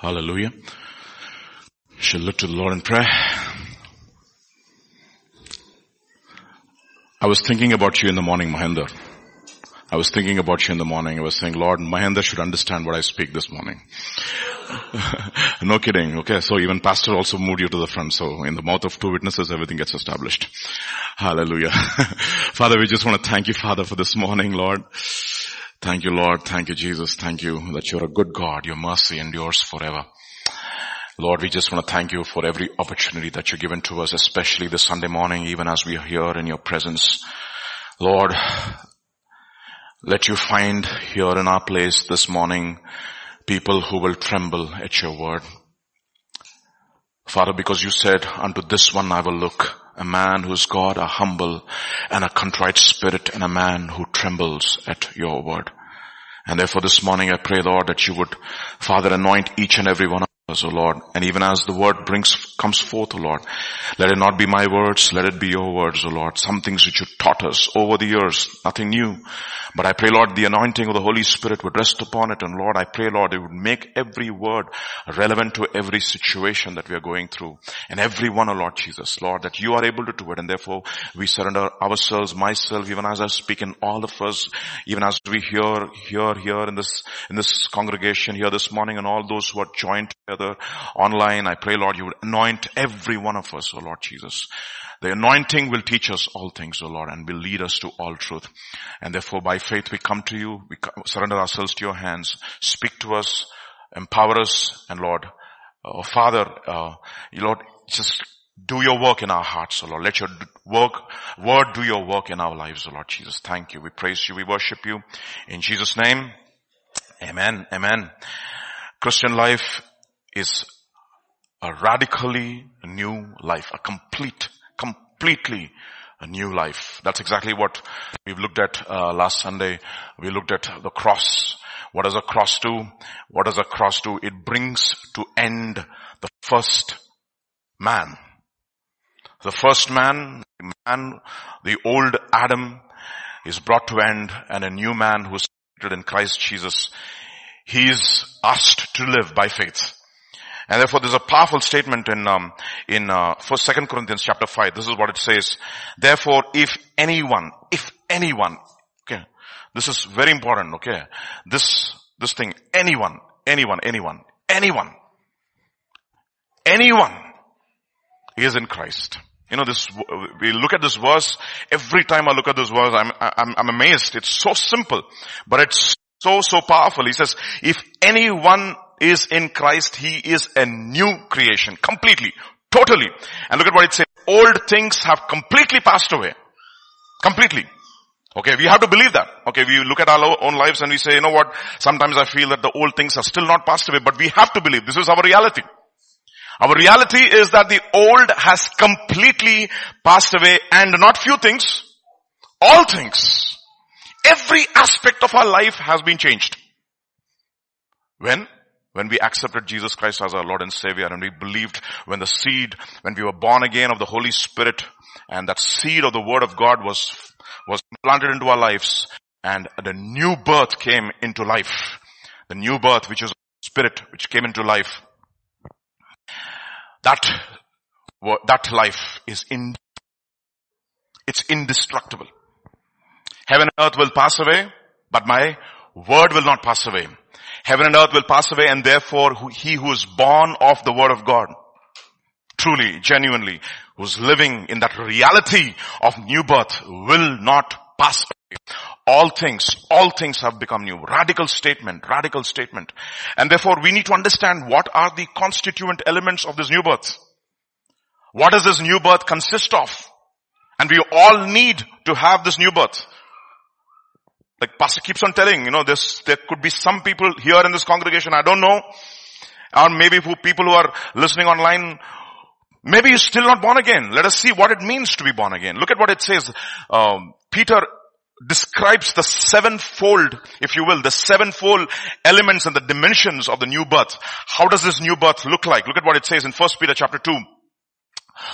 Hallelujah. Shall look to the Lord in prayer. I was thinking about you in the morning, Mahendra. I was thinking about you in the morning. I was saying, Lord, Mahendra should understand what I speak this morning. no kidding. Okay. So even pastor also moved you to the front. So in the mouth of two witnesses, everything gets established. Hallelujah. Father, we just want to thank you, Father, for this morning, Lord. Thank you, Lord. Thank you, Jesus. Thank you that you're a good God. Your mercy endures forever. Lord, we just want to thank you for every opportunity that you've given to us, especially this Sunday morning, even as we are here in your presence. Lord, let you find here in our place this morning people who will tremble at your word. Father, because you said, unto this one I will look, a man who's God, a humble and a contrite spirit and a man who trembles at your word. And therefore this morning I pray, Lord, that you would, Father, anoint each and every one of us, O Lord. And even as the word brings, comes forth, O Lord, let it not be my words, let it be your words, O Lord. Some things which you taught us over the years, nothing new. But I pray, Lord, the anointing of the Holy Spirit would rest upon it. And Lord, I pray, Lord, it would make every word relevant to every situation that we are going through. And every one, O Lord Jesus, Lord, that you are able to do it. And therefore we surrender ourselves, myself, even as I speak in all of us, even as we hear, hear, here in this, in this congregation here this morning and all those who are joined together online. I pray, Lord, you would anoint every one of us, O Lord Jesus. The anointing will teach us all things, O Lord, and will lead us to all truth. And therefore by faith we come to you, we surrender ourselves to your hands. Speak to us, empower us, and Lord, uh, Father, uh, Lord, just do your work in our hearts, O Lord. Let your work, word do your work in our lives, O Lord Jesus. Thank you. We praise you. We worship you. In Jesus' name, amen. Amen. Christian life is a radically new life, a complete completely a new life. That's exactly what we've looked at uh, last Sunday. We looked at the cross. What does a cross do? What does a cross do? It brings to end the first man. The first man, the man, the old Adam is brought to end and a new man who is in Christ Jesus. He is asked to live by faith. And therefore there's a powerful statement in, um, in, uh, first, second Corinthians chapter 5. This is what it says. Therefore, if anyone, if anyone, okay, this is very important, okay, this, this thing, anyone, anyone, anyone, anyone, anyone is in Christ. You know, this, we look at this verse, every time I look at this verse, I'm, I'm, I'm amazed. It's so simple, but it's so, so powerful. He says, if anyone is in Christ, he is a new creation. Completely. Totally. And look at what it says. Old things have completely passed away. Completely. Okay, we have to believe that. Okay, we look at our own lives and we say, you know what, sometimes I feel that the old things are still not passed away, but we have to believe. This is our reality. Our reality is that the old has completely passed away and not few things, all things. Every aspect of our life has been changed. When? When we accepted Jesus Christ as our Lord and Savior and we believed when the seed, when we were born again of the Holy Spirit and that seed of the Word of God was, was planted into our lives and the new birth came into life. The new birth which is spirit which came into life. That, that life is in, it's indestructible. Heaven and earth will pass away, but my word will not pass away. Heaven and earth will pass away and therefore he who is born of the word of God, truly, genuinely, who's living in that reality of new birth will not pass away. All things, all things have become new. Radical statement, radical statement. And therefore we need to understand what are the constituent elements of this new birth. What does this new birth consist of? And we all need to have this new birth. Like pastor keeps on telling, you know, this, there could be some people here in this congregation, I don't know, or maybe who, people who are listening online, maybe you're still not born again. Let us see what it means to be born again. Look at what it says. Um, Peter describes the sevenfold, if you will, the sevenfold elements and the dimensions of the new birth. How does this new birth look like? Look at what it says in 1 Peter chapter 2.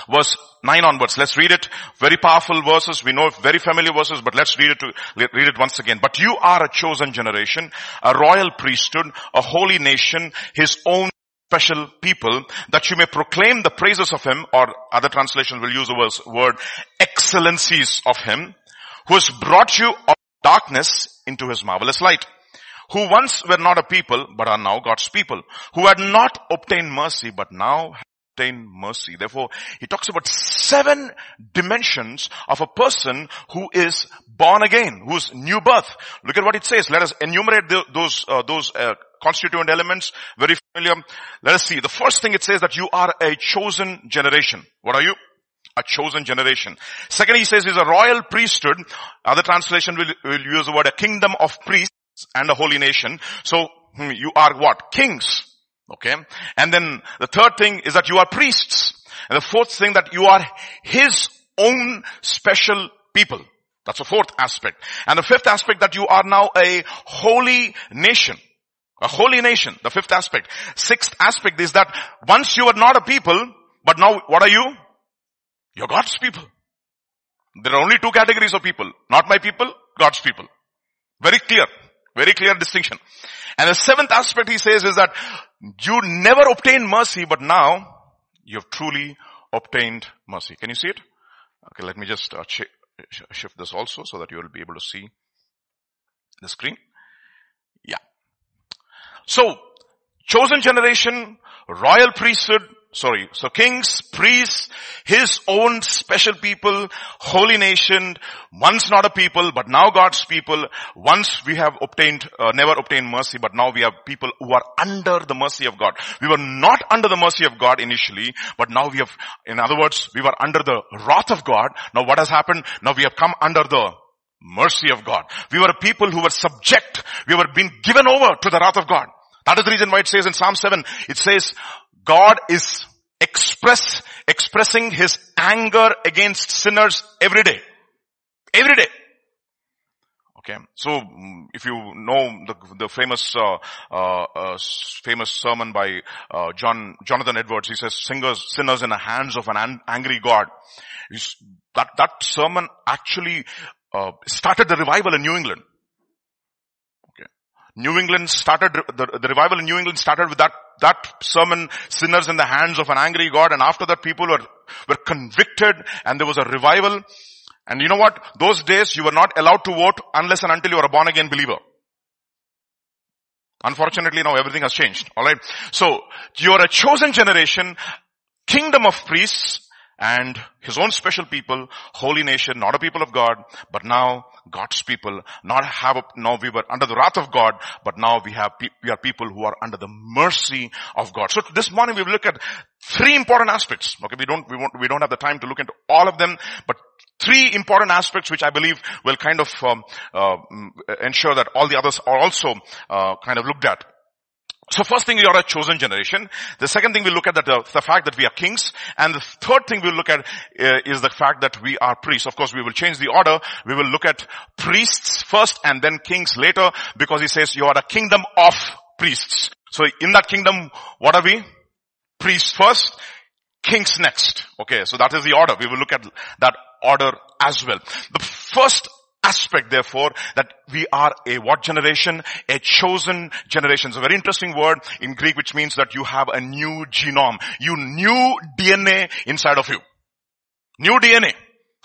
Verse 9 onwards. Let's read it. Very powerful verses. We know very familiar verses, but let's read it to, read it once again. But you are a chosen generation, a royal priesthood, a holy nation, his own special people that you may proclaim the praises of him or other translations will use the word excellencies of him who has brought you out of darkness into his marvelous light who once were not a people but are now God's people who had not obtained mercy but now obtain mercy. Therefore, he talks about seven dimensions of a person who is born again, who's new birth. Look at what it says. Let us enumerate the, those, uh, those uh, constituent elements. Very familiar. Let us see. The first thing it says that you are a chosen generation. What are you? A chosen generation. Second, he says is a royal priesthood. Other translation will, will use the word a kingdom of priests and a holy nation. So hmm, you are what? Kings. Okay. And then the third thing is that you are priests. And the fourth thing that you are his own special people. That's the fourth aspect. And the fifth aspect that you are now a holy nation. A holy nation. The fifth aspect. Sixth aspect is that once you were not a people, but now what are you? You're God's people. There are only two categories of people. Not my people, God's people. Very clear. Very clear distinction. And the seventh aspect he says is that you never obtained mercy, but now you have truly obtained mercy. Can you see it? Okay, let me just uh, sh- shift this also so that you will be able to see the screen. Yeah. So, chosen generation, royal priesthood, sorry, so kings, priests, his own special people, holy nation, once not a people, but now God's people. Once we have obtained, uh, never obtained mercy, but now we have people who are under the mercy of God. We were not under the mercy of God initially, but now we have, in other words, we were under the wrath of God. Now what has happened? Now we have come under the mercy of God. We were a people who were subject. We were being given over to the wrath of God. That is the reason why it says in Psalm 7, it says, God is express, expressing his anger against sinners every day. Every day. Okay. So, if you know the, the famous, uh, uh, uh, famous sermon by, uh, John, Jonathan Edwards, he says, singers, sinners in the hands of an an- angry God. He's, that, that sermon actually, uh, started the revival in New England. New England started, the, the revival in New England started with that, that sermon, sinners in the hands of an angry God. And after that people were, were convicted and there was a revival. And you know what? Those days you were not allowed to vote unless and until you were a born again believer. Unfortunately now everything has changed. Alright. So, you are a chosen generation, kingdom of priests, and his own special people, holy nation, not a people of God, but now God's people, not have, a, now we were under the wrath of God, but now we have, we are people who are under the mercy of God. So this morning we will look at three important aspects. Okay, we don't, we won't, we don't have the time to look into all of them, but three important aspects which I believe will kind of um, uh, ensure that all the others are also uh, kind of looked at. So first thing, you are a chosen generation. The second thing we look at that the, the, fact that we are kings. And the third thing we look at uh, is the fact that we are priests. Of course, we will change the order. We will look at priests first and then kings later because he says you are a kingdom of priests. So in that kingdom, what are we? Priests first, kings next. Okay, so that is the order. We will look at that order as well. The first aspect therefore that we are a what generation? A chosen generation. It's a very interesting word in Greek which means that you have a new genome. You new DNA inside of you. New DNA.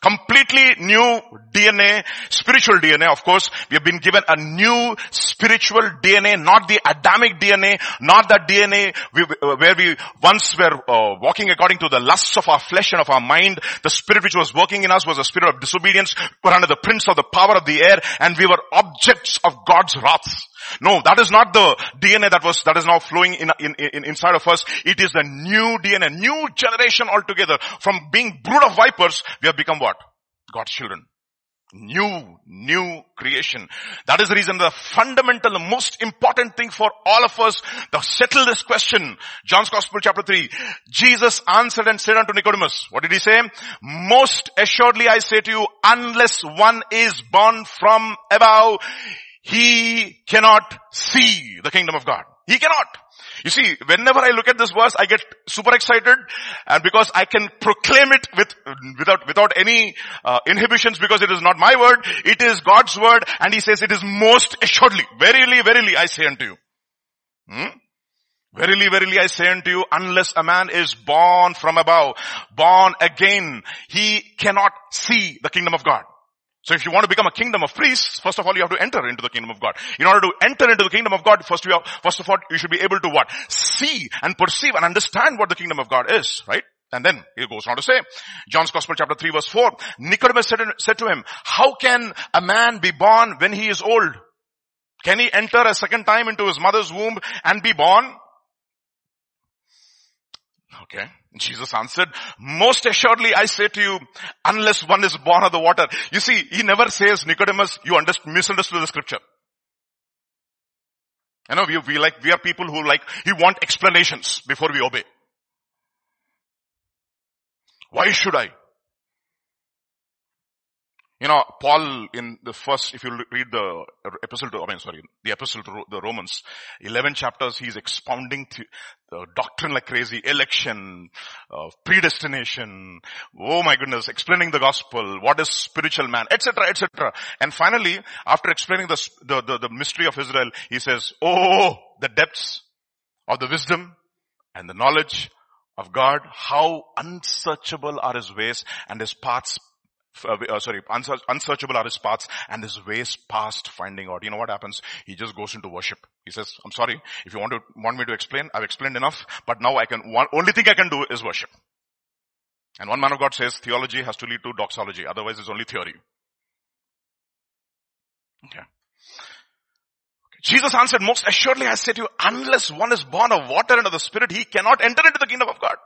Completely new DNA, spiritual DNA. Of course, we have been given a new spiritual DNA, not the Adamic DNA, not that DNA where we once were uh, walking according to the lusts of our flesh and of our mind. The spirit which was working in us was a spirit of disobedience. We were under the prince of the power of the air and we were objects of God's wrath. No, that is not the DNA that was, that is now flowing in, in, in, inside of us. It is the new DNA, new generation altogether. From being brood of vipers, we have become what? God's children. New, new creation. That is the reason the fundamental, the most important thing for all of us to settle this question. John's Gospel chapter 3. Jesus answered and said unto Nicodemus, what did he say? Most assuredly I say to you, unless one is born from above, he cannot see the kingdom of God. He cannot. You see, whenever I look at this verse, I get super excited and because I can proclaim it with, without, without any uh, inhibitions because it is not my word, it is God's word and he says it is most assuredly, verily, verily I say unto you. Hmm? Verily, verily, I say unto you, unless a man is born from above, born again, he cannot see the kingdom of God. So if you want to become a kingdom of priests, first of all, you have to enter into the kingdom of God. In order to enter into the kingdom of God, first, have, first of all, you should be able to what? See and perceive and understand what the kingdom of God is, right? And then he goes on to say, John's Gospel chapter 3 verse 4, Nicodemus said, said to him, how can a man be born when he is old? Can he enter a second time into his mother's womb and be born? Okay. Jesus answered, most assuredly I say to you, unless one is born of the water. You see, he never says, Nicodemus, you misunderstood the scripture. You know, we, we like, we are people who like, we want explanations before we obey. Why should I? You know, Paul in the first, if you read the epistle to, I mean, sorry, the epistle to the Romans, 11 chapters, he's expounding the doctrine like crazy, election, uh, predestination, oh my goodness, explaining the gospel, what is spiritual man, etc., etc. And finally, after explaining the, the, the, the mystery of Israel, he says, oh, the depths of the wisdom and the knowledge of God, how unsearchable are his ways and his paths uh, uh, sorry, unsearchable are his paths and his ways past finding out. You know what happens? He just goes into worship. He says, I'm sorry, if you want to, want me to explain, I've explained enough, but now I can, one, only thing I can do is worship. And one man of God says theology has to lead to doxology, otherwise it's only theory. Okay. Jesus answered, most assuredly I say to you, unless one is born of water and of the Spirit, he cannot enter into the kingdom of God.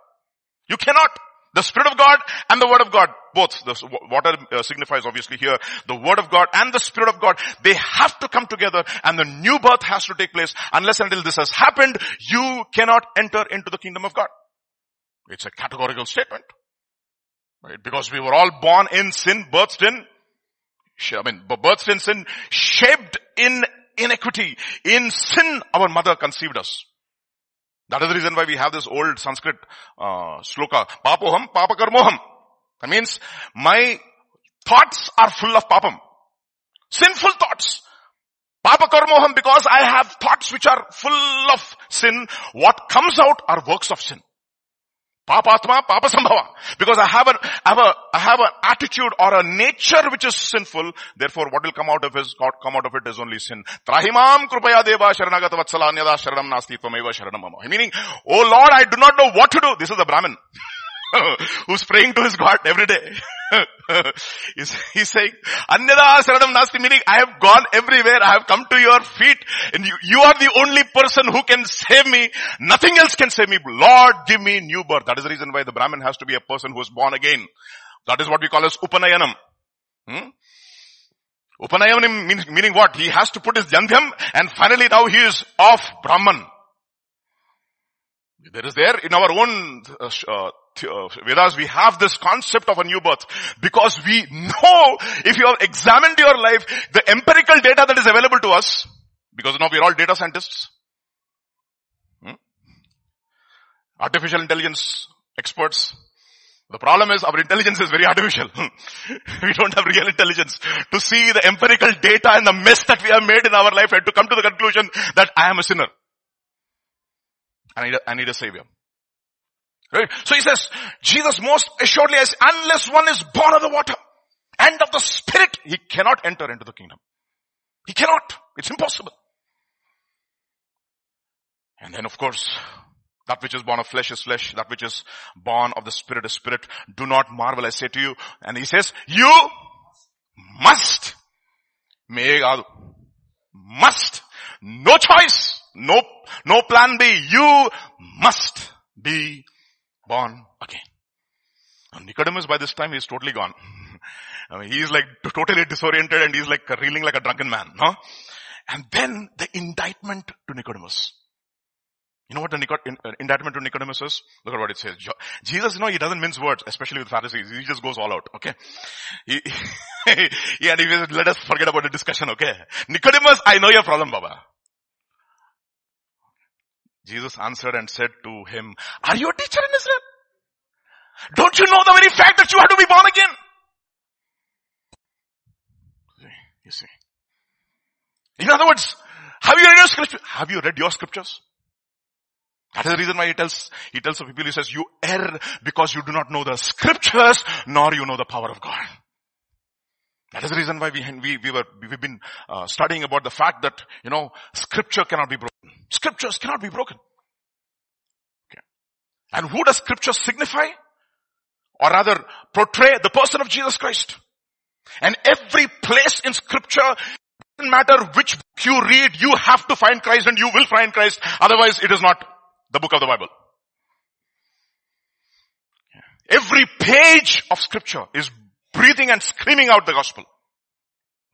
You cannot. The Spirit of God and the Word of God, both. The water uh, signifies obviously here the Word of God and the Spirit of God. They have to come together and the new birth has to take place. Unless until this has happened, you cannot enter into the kingdom of God. It's a categorical statement. Right? Because we were all born in sin, birthed in, I mean, birthed in sin, shaped in iniquity. In sin, our mother conceived us. That is the reason why we have this old Sanskrit uh, sloka. Papoham, papakarmoham. That means my thoughts are full of papam. Sinful thoughts. Papakarmoham because I have thoughts which are full of sin. What comes out are works of sin. Papatma, papa sambhava. Because I have, a, I have a, I have an attitude or a nature which is sinful. Therefore, what will come out of is, God come out of it is only sin. Trahimam krupaya deva sharanagata vatsalanyada sharanam nasti tvameva sharanam. Meaning, oh Lord, I do not know what to do. This is the Brahmin. Who's praying to his God every day. he's, he's saying, Anyada Saranam Nasti, meaning I have gone everywhere, I have come to your feet, and you, you are the only person who can save me. Nothing else can save me. Lord, give me new birth. That is the reason why the Brahmin has to be a person who is born again. That is what we call as Upanayanam. Hmm? Upanayanam means, meaning what? He has to put his Jandhyam and finally now he is off Brahman. There is there in our own uh, uh Vedas, we have this concept of a new birth because we know if you have examined your life, the empirical data that is available to us, because now we are all data scientists, hmm? artificial intelligence experts. The problem is our intelligence is very artificial. we don't have real intelligence to see the empirical data and the mess that we have made in our life and to come to the conclusion that I am a sinner. I need a, I need a savior. Right? So he says, Jesus most assuredly says, unless one is born of the water and of the spirit, he cannot enter into the kingdom. He cannot. It's impossible. And then of course, that which is born of flesh is flesh. That which is born of the spirit is spirit. Do not marvel, I say to you. And he says, you must. Must. No choice. No, no plan B. You must be born again. And Nicodemus by this time is totally gone. I mean, he's like totally disoriented and he's like reeling like a drunken man, no? And then the indictment to Nicodemus. You know what the uh, indictment to Nicodemus is? Look at what it says. Jesus, you know, he doesn't mince words, especially with Pharisees. He just goes all out, okay? He, yeah, and he says, let us forget about the discussion, okay? Nicodemus, I know your problem, Baba. Jesus answered and said to him, are you a teacher in Israel? Don't you know the very fact that you have to be born again? You see. In other words, have you read your scriptures? Have you read your scriptures? That is the reason why he tells, he tells the people, he says, you err because you do not know the scriptures, nor you know the power of God. That is the reason why we, we, we were, we've been uh, studying about the fact that, you know, scripture cannot be broken. Scriptures cannot be broken. Okay. And who does scripture signify? Or rather, portray the person of Jesus Christ. And every place in scripture, doesn't matter which book you read, you have to find Christ and you will find Christ. Otherwise, it is not the book of the Bible. Every page of scripture is breathing and screaming out the gospel.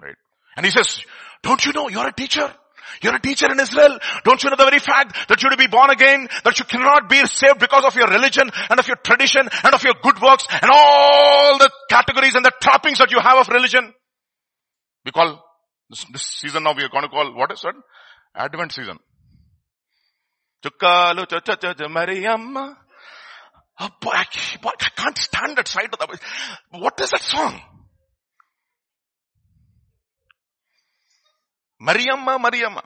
Right? And he says, don't you know you're a teacher? You're a teacher in Israel. Don't you know the very fact that you to be born again, that you cannot be saved because of your religion and of your tradition and of your good works and all the categories and the trappings that you have of religion? We call this, this season now we are going to call, what is it? Advent season. Ah, oh boy, I, boy, I can't stand that side of the, what is that song? Mariamma, Mariamma.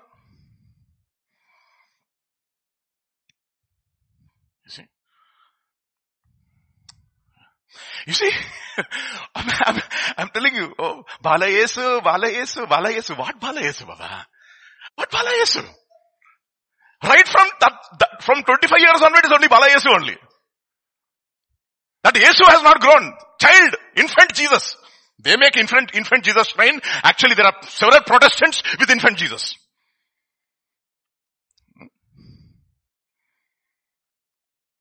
You see? You see? I'm, I'm, I'm, telling you, oh, Bala Yesu, Bala Yesu, Bala Yesu. What Bala Yesu, Baba? What Bala Yesu? Right from that, that, from 25 years onward is only Bala Yesu only. That Yesu has not grown. Child, infant Jesus. They make infant, infant Jesus shrine. Actually, there are several Protestants with infant Jesus.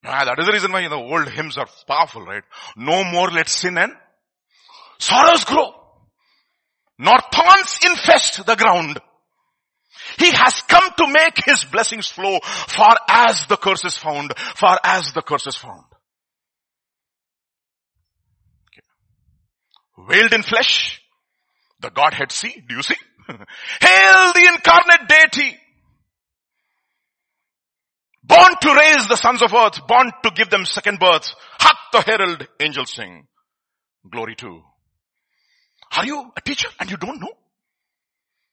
Ah, that is the reason why you know, old hymns are powerful, right? No more let sin and sorrows grow. Nor thorns infest the ground. He has come to make his blessings flow far as the curse is found, far as the curse is found. Okay. Veiled in flesh, the Godhead see, do you see? Hail the incarnate deity. Born to raise the sons of earth, born to give them second birth. Hark the herald angels sing. Glory to. Are you a teacher and you don't know?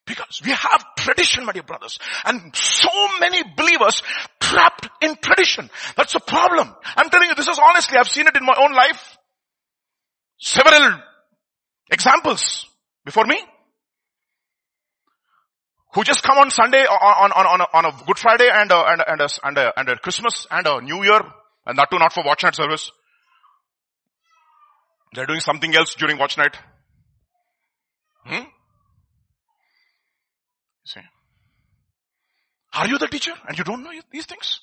Because we have tradition, my dear brothers. And so many believers trapped in tradition. That's a problem. I'm telling you, this is honestly, I've seen it in my own life. Several examples before me. Who just come on Sunday, on, on, on, a, on a Good Friday and a, and, a, and, a, and, a, and a Christmas and a New Year. And that too not for watch night service. They're doing something else during watch night. Hmm? See? Are you the teacher and you don't know these things?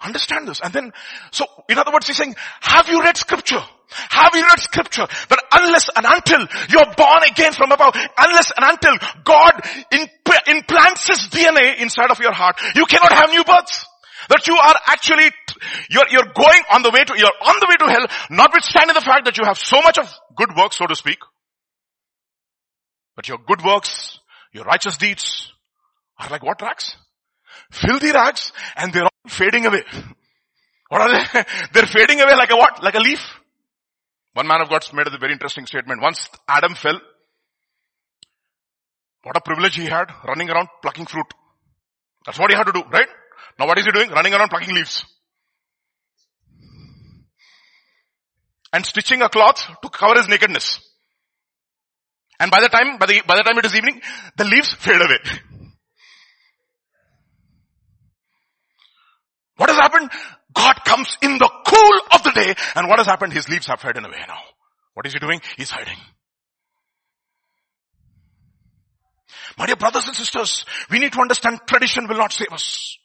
Understand this. And then, so in other words, he's saying, have you read scripture? Have you read scripture? That unless and until you're born again from above, unless and until God implants his DNA inside of your heart, you cannot have new births. That you are actually, you're, you're going on the way to, you're on the way to hell, notwithstanding the fact that you have so much of good works, so to speak. But your good works your righteous deeds are like what rags? Filthy rags and they're all fading away. What are they? They're fading away like a what? Like a leaf. One man of God made a very interesting statement. Once Adam fell, what a privilege he had running around plucking fruit. That's what he had to do, right? Now what is he doing? Running around plucking leaves. And stitching a cloth to cover his nakedness. And by the time, by the, by the time it is evening, the leaves fade away. What has happened? God comes in the cool of the day and what has happened? His leaves have faded away now. What is he doing? He's hiding. My dear brothers and sisters, we need to understand tradition will not save us.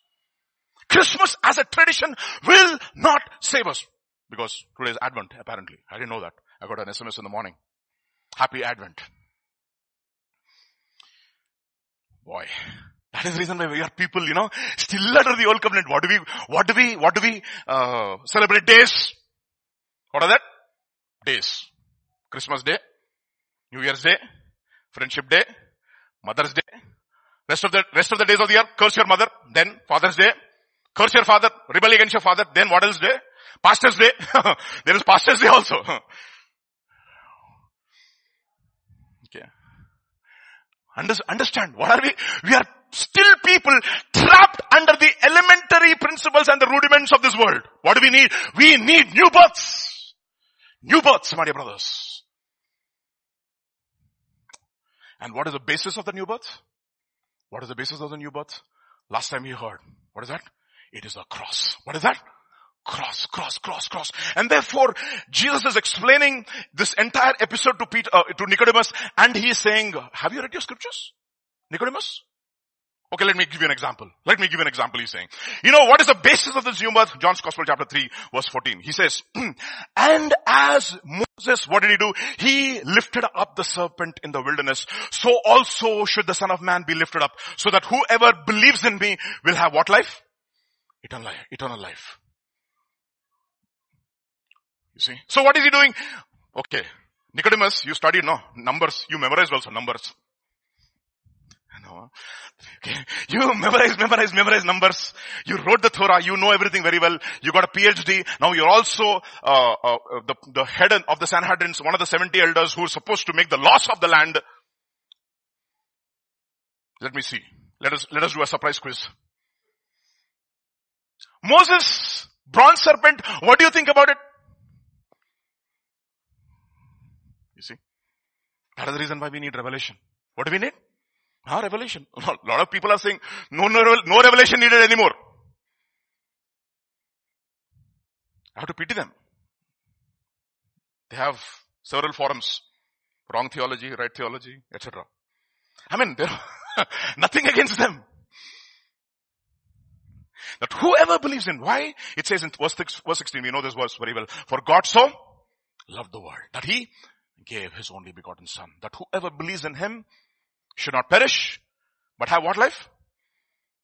Christmas as a tradition will not save us. Because today is Advent, apparently. I didn't know that. I got an SMS in the morning. Happy Advent. Boy, that is the reason why we are people, you know, still under the old covenant. What do we, what do we, what do we, uh, celebrate days? What are that? Days. Christmas Day, New Year's Day, Friendship Day, Mother's Day. Rest of the, rest of the days of the year, curse your mother. Then Father's Day, curse your father, rebel against your father. Then what else day? Pastor's Day. there is Pastor's Day also. okay. Understand, what are we? We are still people trapped under the elementary principles and the rudiments of this world. What do we need? We need new births. New births, my dear brothers. And what is the basis of the new birth? What is the basis of the new birth? Last time we heard. What is that? It is a cross. What is that? Cross, cross, cross, cross. And therefore, Jesus is explaining this entire episode to Peter, uh, to Nicodemus, and he is saying, have you read your scriptures? Nicodemus? Okay, let me give you an example. Let me give you an example, he's saying. You know, what is the basis of this new birth? John's Gospel chapter 3 verse 14. He says, and as Moses, what did he do? He lifted up the serpent in the wilderness. So also should the son of man be lifted up so that whoever believes in me will have what life? Eternal life. Eternal life. You see? So what is he doing? Okay. Nicodemus, you studied, no? Numbers. You memorized also numbers. Okay. You memorize, memorize, memorize numbers. You wrote the Torah. You know everything very well. You got a PhD. Now you're also uh, uh, the, the head of the Sanhedrin, one of the 70 elders who are supposed to make the laws of the land. Let me see. Let us, let us do a surprise quiz. Moses, bronze serpent, what do you think about it? You see? That is the reason why we need revelation. What do we need? Ah, revelation. A lot of people are saying, no, no, no revelation needed anymore. I have to pity them. They have several forums. Wrong theology, right theology, etc. I mean, nothing against them. That whoever believes in, why? It says in verse 16, we know this verse very well. For God so loved the world that he gave his only begotten son. That whoever believes in him should not perish, but have what life?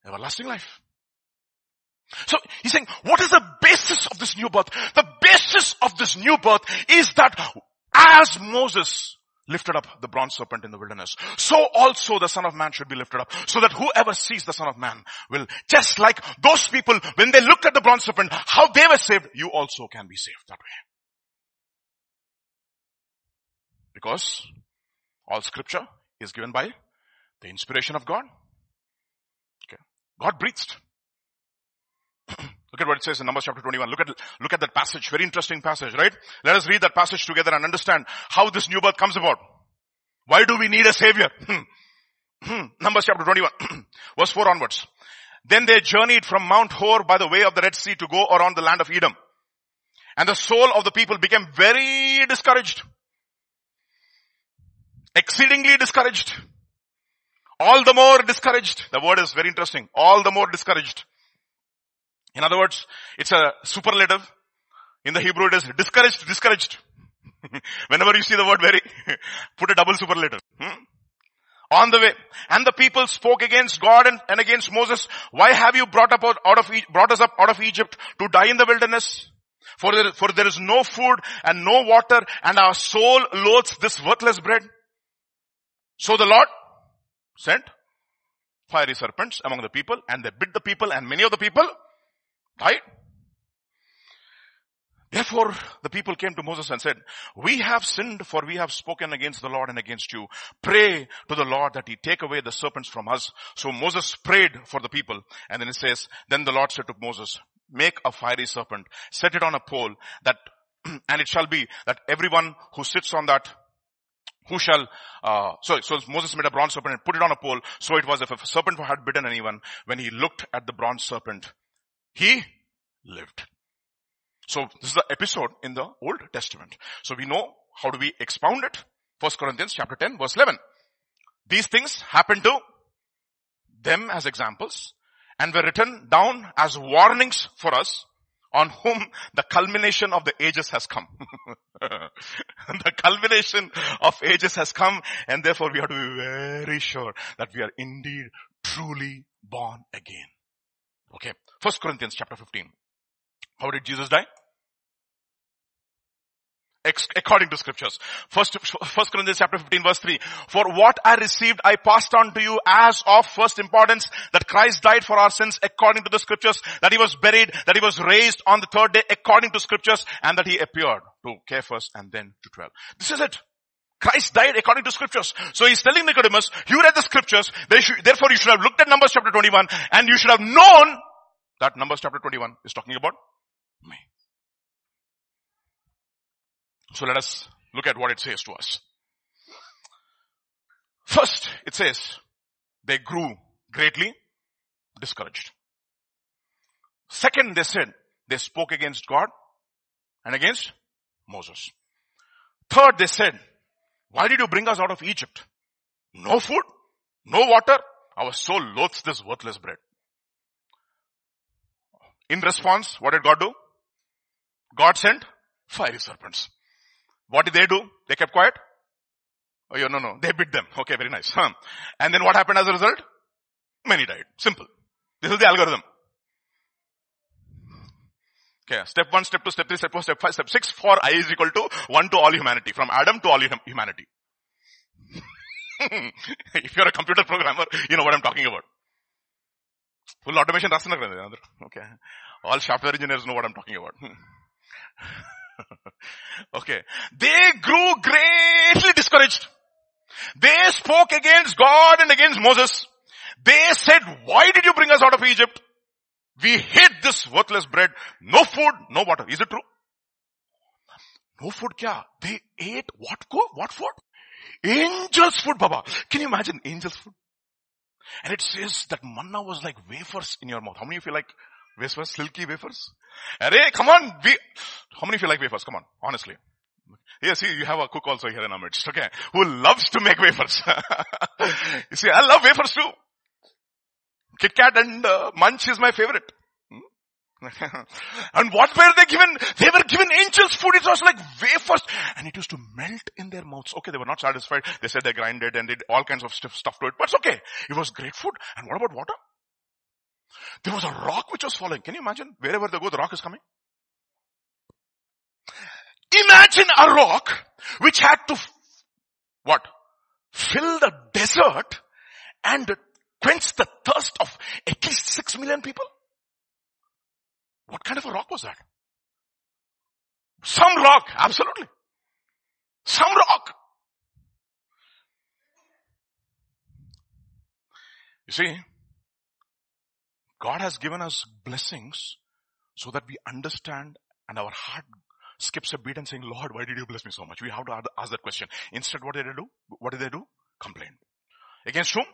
Everlasting life. So he's saying, what is the basis of this new birth? The basis of this new birth is that as Moses lifted up the bronze serpent in the wilderness. So also the son of man should be lifted up so that whoever sees the son of man will, just like those people, when they looked at the bronze serpent, how they were saved, you also can be saved that way. Because all scripture is given by the inspiration of God. Okay. God breathed. Look at what it says in Numbers chapter 21. Look at, look at that passage. Very interesting passage, right? Let us read that passage together and understand how this new birth comes about. Why do we need a savior? Numbers chapter 21, verse 4 onwards. Then they journeyed from Mount Hor by the way of the Red Sea to go around the land of Edom. And the soul of the people became very discouraged. Exceedingly discouraged. All the more discouraged. The word is very interesting. All the more discouraged. In other words, it's a superlative. In the Hebrew it is discouraged, discouraged. Whenever you see the word very, put a double superlative. Hmm? On the way. And the people spoke against God and, and against Moses. Why have you brought, up out of, brought us up out of Egypt to die in the wilderness? For there, for there is no food and no water and our soul loathes this worthless bread. So the Lord sent fiery serpents among the people and they bit the people and many of the people died. Therefore, the people came to Moses and said, we have sinned for we have spoken against the Lord and against you. Pray to the Lord that he take away the serpents from us. So Moses prayed for the people and then it says, then the Lord said to Moses, make a fiery serpent, set it on a pole that, and it shall be that everyone who sits on that who shall, uh, so, so Moses made a bronze serpent and put it on a pole. So it was if a serpent had bitten anyone, when he looked at the bronze serpent, he lived. So this is the episode in the Old Testament. So we know how do we expound it? First Corinthians chapter 10 verse 11. These things happened to them as examples and were written down as warnings for us on whom the culmination of the ages has come. the culmination of ages has come and therefore we have to be very sure that we are indeed truly born again. Okay. First Corinthians chapter 15. How did Jesus die? According to scriptures. First, first Corinthians chapter 15 verse 3. For what I received, I passed on to you as of first importance that Christ died for our sins according to the scriptures, that he was buried, that he was raised on the third day according to scriptures, and that he appeared to Cephas and then to 12. This is it. Christ died according to scriptures. So he's telling Nicodemus, you read the scriptures, therefore you should have looked at Numbers chapter 21 and you should have known that Numbers chapter 21 is talking about me. So let us look at what it says to us. First, it says, they grew greatly discouraged. Second, they said, they spoke against God and against Moses. Third, they said, why did you bring us out of Egypt? No food, no water. Our soul loathes this worthless bread. In response, what did God do? God sent fiery serpents. What did they do? They kept quiet? Oh, yeah, no, no. They bit them. Okay, very nice. Huh. And then what happened as a result? Many died. Simple. This is the algorithm. Okay, step one, step two, step three, step four, step five, step six for I is equal to one to all humanity. From Adam to all humanity. if you're a computer programmer, you know what I'm talking about. Full automation Okay. All software engineers know what I'm talking about. okay. They grew greatly discouraged. They spoke against God and against Moses. They said, why did you bring us out of Egypt? We hate this worthless bread. No food, no water. Is it true? No food kya? They ate what go? What food? Angels food, Baba. Can you imagine angels food? And it says that manna was like wafers in your mouth. How many of you like wafers? Silky wafers? Array, come on. We, how many of you like wafers? Come on. Honestly. Yes, see, you have a cook also here in our midst, okay? Who loves to make wafers. you see, I love wafers too. Kit Kat and uh, Munch is my favorite. Hmm? and what were they given? They were given angels food. It was like wafers. And it used to melt in their mouths. Okay, they were not satisfied. They said they grinded and did all kinds of stuff, stuff to it. But it's okay. It was great food. And what about water? There was a rock which was falling. Can you imagine? Wherever they go, the rock is coming. Imagine a rock which had to, what? Fill the desert and quench the thirst of at least six million people? What kind of a rock was that? Some rock, absolutely. Some rock. You see, God has given us blessings so that we understand and our heart skips a beat and saying, Lord, why did you bless me so much? We have to ask that question. Instead, what did they do? What did they do? Complain. Against whom?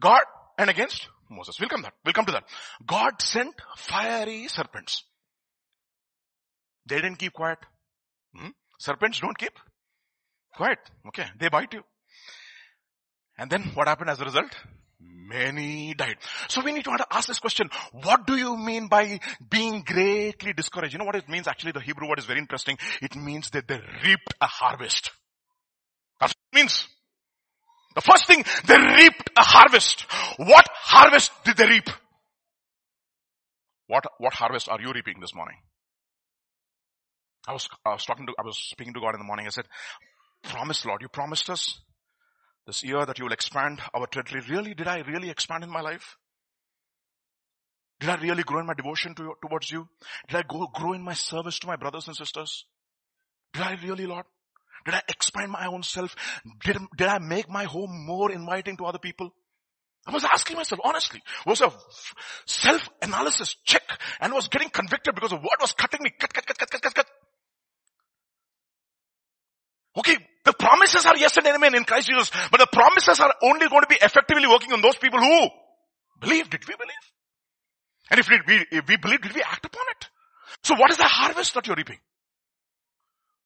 God and against Moses. We'll come that. We'll come to that. God sent fiery serpents. They didn't keep quiet. Hmm? Serpents don't keep quiet. Okay. They bite you. And then what happened as a result? Many died. So we need to ask this question. What do you mean by being greatly discouraged? You know what it means? Actually, the Hebrew word is very interesting. It means that they reaped a harvest. That's what it means. The first thing, they reaped a harvest. What harvest did they reap? What, what harvest are you reaping this morning? I was, I was talking to, I was speaking to God in the morning. I said, promise Lord, you promised us this year that you will expand our territory. Really? Did I really expand in my life? Did I really grow in my devotion to, towards you? Did I go, grow in my service to my brothers and sisters? Did I really, Lord? Did I expand my own self? Did, did I make my home more inviting to other people? I was asking myself, honestly, was a self-analysis check and was getting convicted because of what was cutting me. Cut, cut, cut, cut, cut, cut, cut. Okay, the promises are yes and amen in Christ Jesus, but the promises are only going to be effectively working on those people who believe. Did we believe? And if we, if we believe, did we act upon it? So what is the harvest that you're reaping?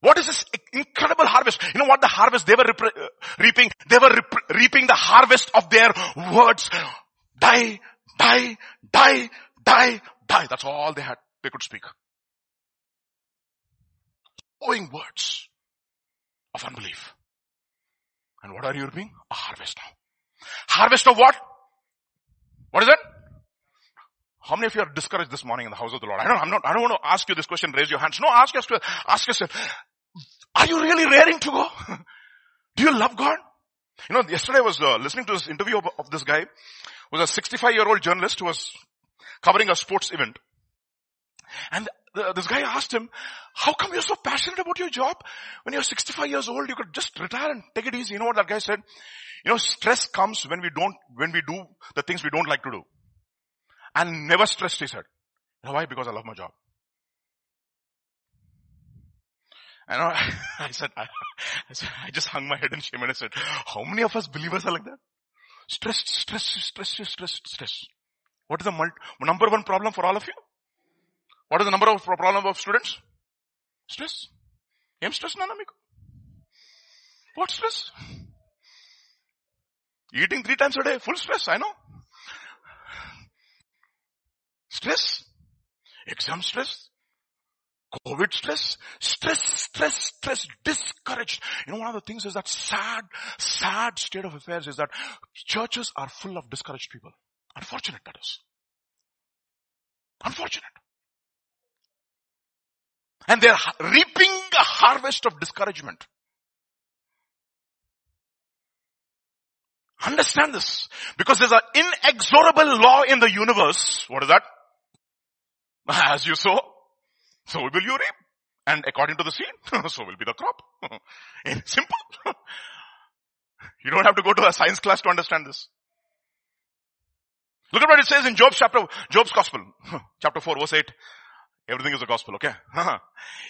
What is this incredible harvest? You know what the harvest they were uh, reaping? They were reaping the harvest of their words. Die, die, die, die, die. That's all they had, they could speak. Owing words of unbelief. And what are you reaping? A harvest now. Harvest of what? What is it? How many of you are discouraged this morning in the house of the Lord? I don't, I'm not, I don't want to ask you this question, raise your hands. No, ask yourself, ask yourself, are you really raring to go? Do you love God? You know, yesterday I was uh, listening to this interview of, of this guy, who was a 65 year old journalist who was covering a sports event. And the, this guy asked him, how come you're so passionate about your job? When you're 65 years old, you could just retire and take it easy. You know what that guy said? You know, stress comes when we don't, when we do the things we don't like to do. And never stressed, he said. You know why? Because I love my job. And I said, I, I, said, I just hung my head in shame and I said, how many of us believers are like that? Stress, stress, stress, stress, stress. What is the number one problem for all of you? What is the number of problem of students? Stress. Em stress nana meeku? What stress? Eating three times a day, full stress, I know. Stress. Exam stress. COVID stress, stress, stress, stress, discouraged. You know, one of the things is that sad, sad state of affairs is that churches are full of discouraged people. Unfortunate that is. Unfortunate. And they're reaping a harvest of discouragement. Understand this. Because there's an inexorable law in the universe. What is that? As you sow, so will you reap. And according to the seed, so will be the crop. Simple. you don't have to go to a science class to understand this. Look at what it says in Job's chapter, Job's gospel, chapter 4 verse 8. Everything is a gospel, okay?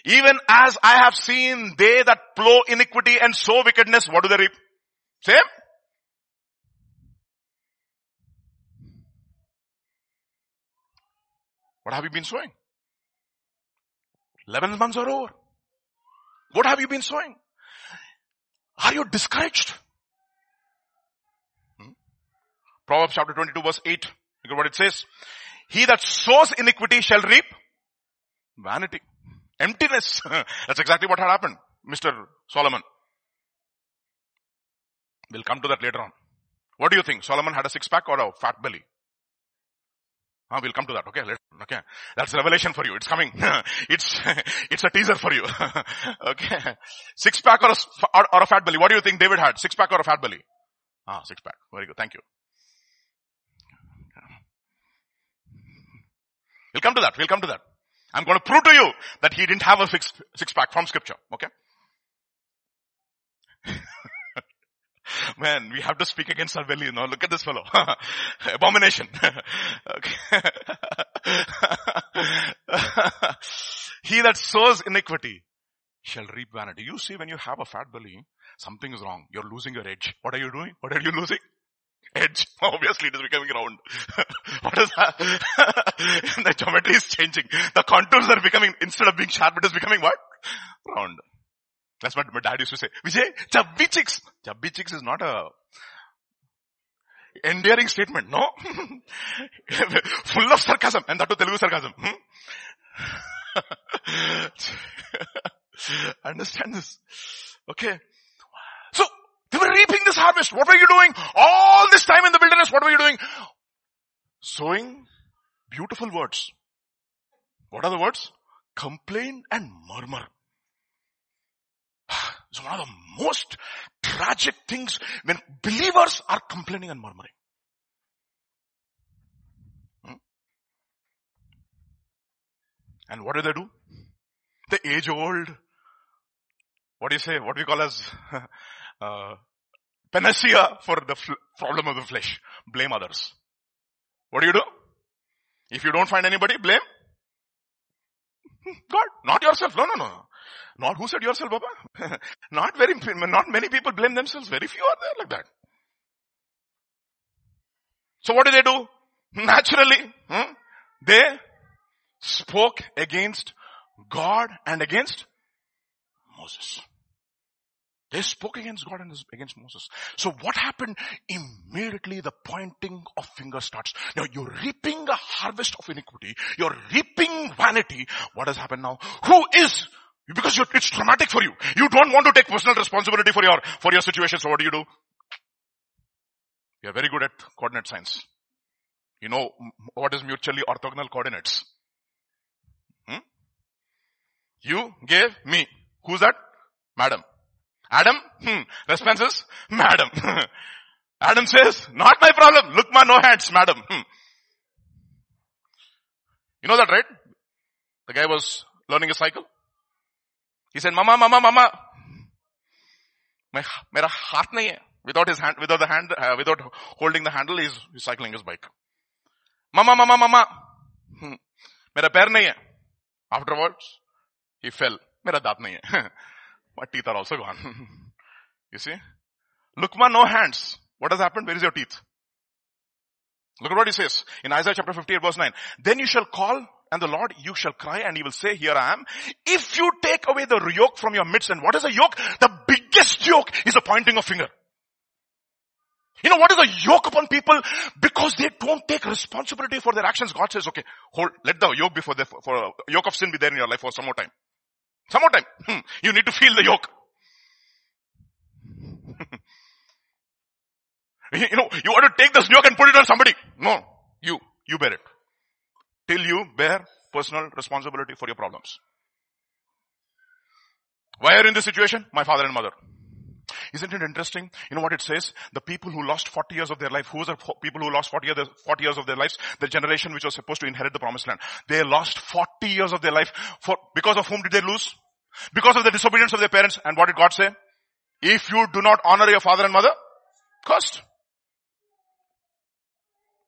Even as I have seen they that plow iniquity and sow wickedness, what do they reap? Same? What have you been sowing? 11 months are over. What have you been sowing? Are you discouraged? Hmm? Proverbs chapter 22 verse 8. Look at what it says. He that sows iniquity shall reap vanity. Emptiness. That's exactly what had happened. Mr. Solomon. We'll come to that later on. What do you think? Solomon had a six pack or a fat belly? Uh, we'll come to that. Okay. Okay. That's revelation for you. It's coming. it's, it's a teaser for you. okay. Six pack or a, or, or a fat belly. What do you think David had? Six pack or a fat belly? Ah, six pack. Very good. Thank you. We'll come to that. We'll come to that. I'm going to prove to you that he didn't have a six, six pack from scripture. Okay. Man, we have to speak against our belly, you know. Look at this fellow. Abomination. he that sows iniquity shall reap vanity. You see, when you have a fat belly, something is wrong. You're losing your edge. What are you doing? What are you losing? Edge. Obviously it is becoming round. what is that? the geometry is changing. The contours are becoming, instead of being sharp, it is becoming what? Round. That's what my dad used to say. Vijay, chubby chicks. Chubby chicks is not a endearing statement, no? Full of sarcasm, and that to Telugu sarcasm. Hmm? Understand this. Okay. They were reaping this harvest. What were you doing? All this time in the wilderness, what were you doing? Sowing beautiful words. What are the words? Complain and murmur. It's one of the most tragic things when believers are complaining and murmuring. Hmm? And what do they do? The age old, what do you say, what do we call as uh, panacea for the fl- problem of the flesh. Blame others. What do you do? If you don't find anybody, blame God, not yourself. No, no, no. Not who said yourself, Baba? not very, not many people blame themselves. Very few are there like that. So what did they do? Naturally, hmm, they spoke against God and against Moses. They spoke against God and against Moses. So what happened? Immediately the pointing of finger starts. Now you're reaping a harvest of iniquity. You're reaping vanity. What has happened now? Who is because it's traumatic for you. You don't want to take personal responsibility for your, for your situation. So what do you do? You're very good at coordinate science. You know what is mutually orthogonal coordinates. Hmm? You gave me. Who's that? Madam. Adam? Hmm. Response is, madam. Adam says, not my problem. Look my no hands, madam. Hmm. You know that, right? The guy was learning a cycle. He said, Mama, Mama, Mama. मेरा हाथ नहीं है without his hand without the hand uh, without holding the handle he's, he's cycling his bike mama mama mama hmm. मेरा पैर नहीं है afterwards he fell मेरा दांत नहीं है my teeth are also gone you see lukma no hands what has happened where is your teeth look at what he says in isaiah chapter 58 verse 9 then you shall call and the Lord, you shall cry and he will say, here I am. If you take away the yoke from your midst, and what is a yoke? The biggest yoke is the pointing of finger. You know what is a yoke upon people? Because they don't take responsibility for their actions. God says, okay, hold, let the yoke before the, for a yoke of sin be there in your life for some more time. Some more time. Hmm. You need to feel the yoke. you know, you want to take this yoke and put it on somebody. No, you, you bear it till you bear personal responsibility for your problems. Why are you in this situation? My father and mother. Isn't it interesting? You know what it says? The people who lost 40 years of their life, who are people who lost 40 years, 40 years of their lives? The generation which was supposed to inherit the promised land. They lost 40 years of their life for, because of whom did they lose? Because of the disobedience of their parents. And what did God say? If you do not honor your father and mother, cursed.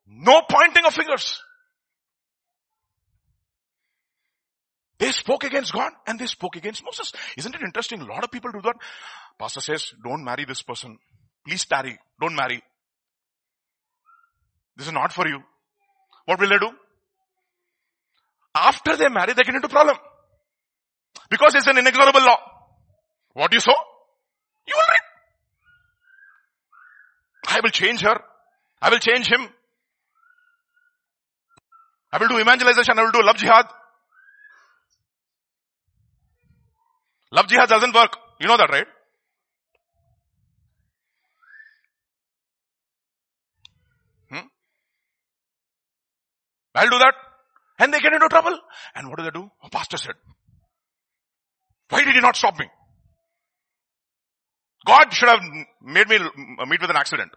No pointing of fingers. They spoke against God and they spoke against Moses. Isn't it interesting? A lot of people do that. Pastor says, don't marry this person. Please tarry. Don't marry. This is not for you. What will they do? After they marry, they get into problem. Because it's an inexorable law. What you sow, you will reap. I will change her. I will change him. I will do evangelization. I will do love jihad. Love jihad doesn't work. You know that, right? Hmm? I'll do that. And they get into trouble. And what do they do? A pastor said, why did he not stop me? God should have made me meet with an accident.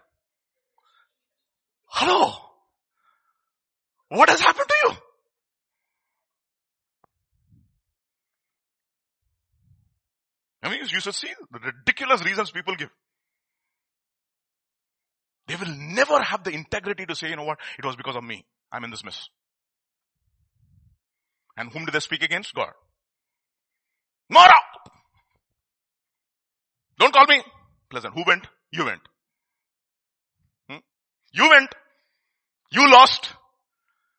Hello? What has happened to you? I mean, you should see the ridiculous reasons people give. They will never have the integrity to say, you know what, it was because of me. I'm in this mess. And whom did they speak against? God. Mara! Don't call me pleasant. Who went? You went. Hmm? You went. You lost.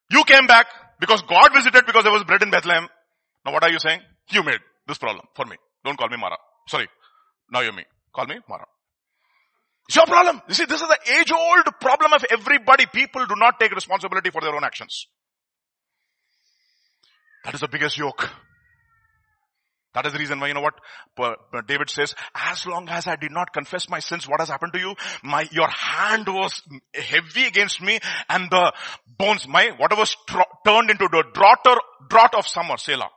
You came back because God visited because there was bread in Bethlehem. Now what are you saying? You made this problem for me. Don't call me Mara. Sorry. Naomi. Call me Mara. It's your problem. You see, this is the age old problem of everybody. People do not take responsibility for their own actions. That is the biggest yoke. That is the reason why, you know what, David says, as long as I did not confess my sins, what has happened to you? My, your hand was heavy against me and the bones, my, whatever was turned into the drought, drought of summer, Selah.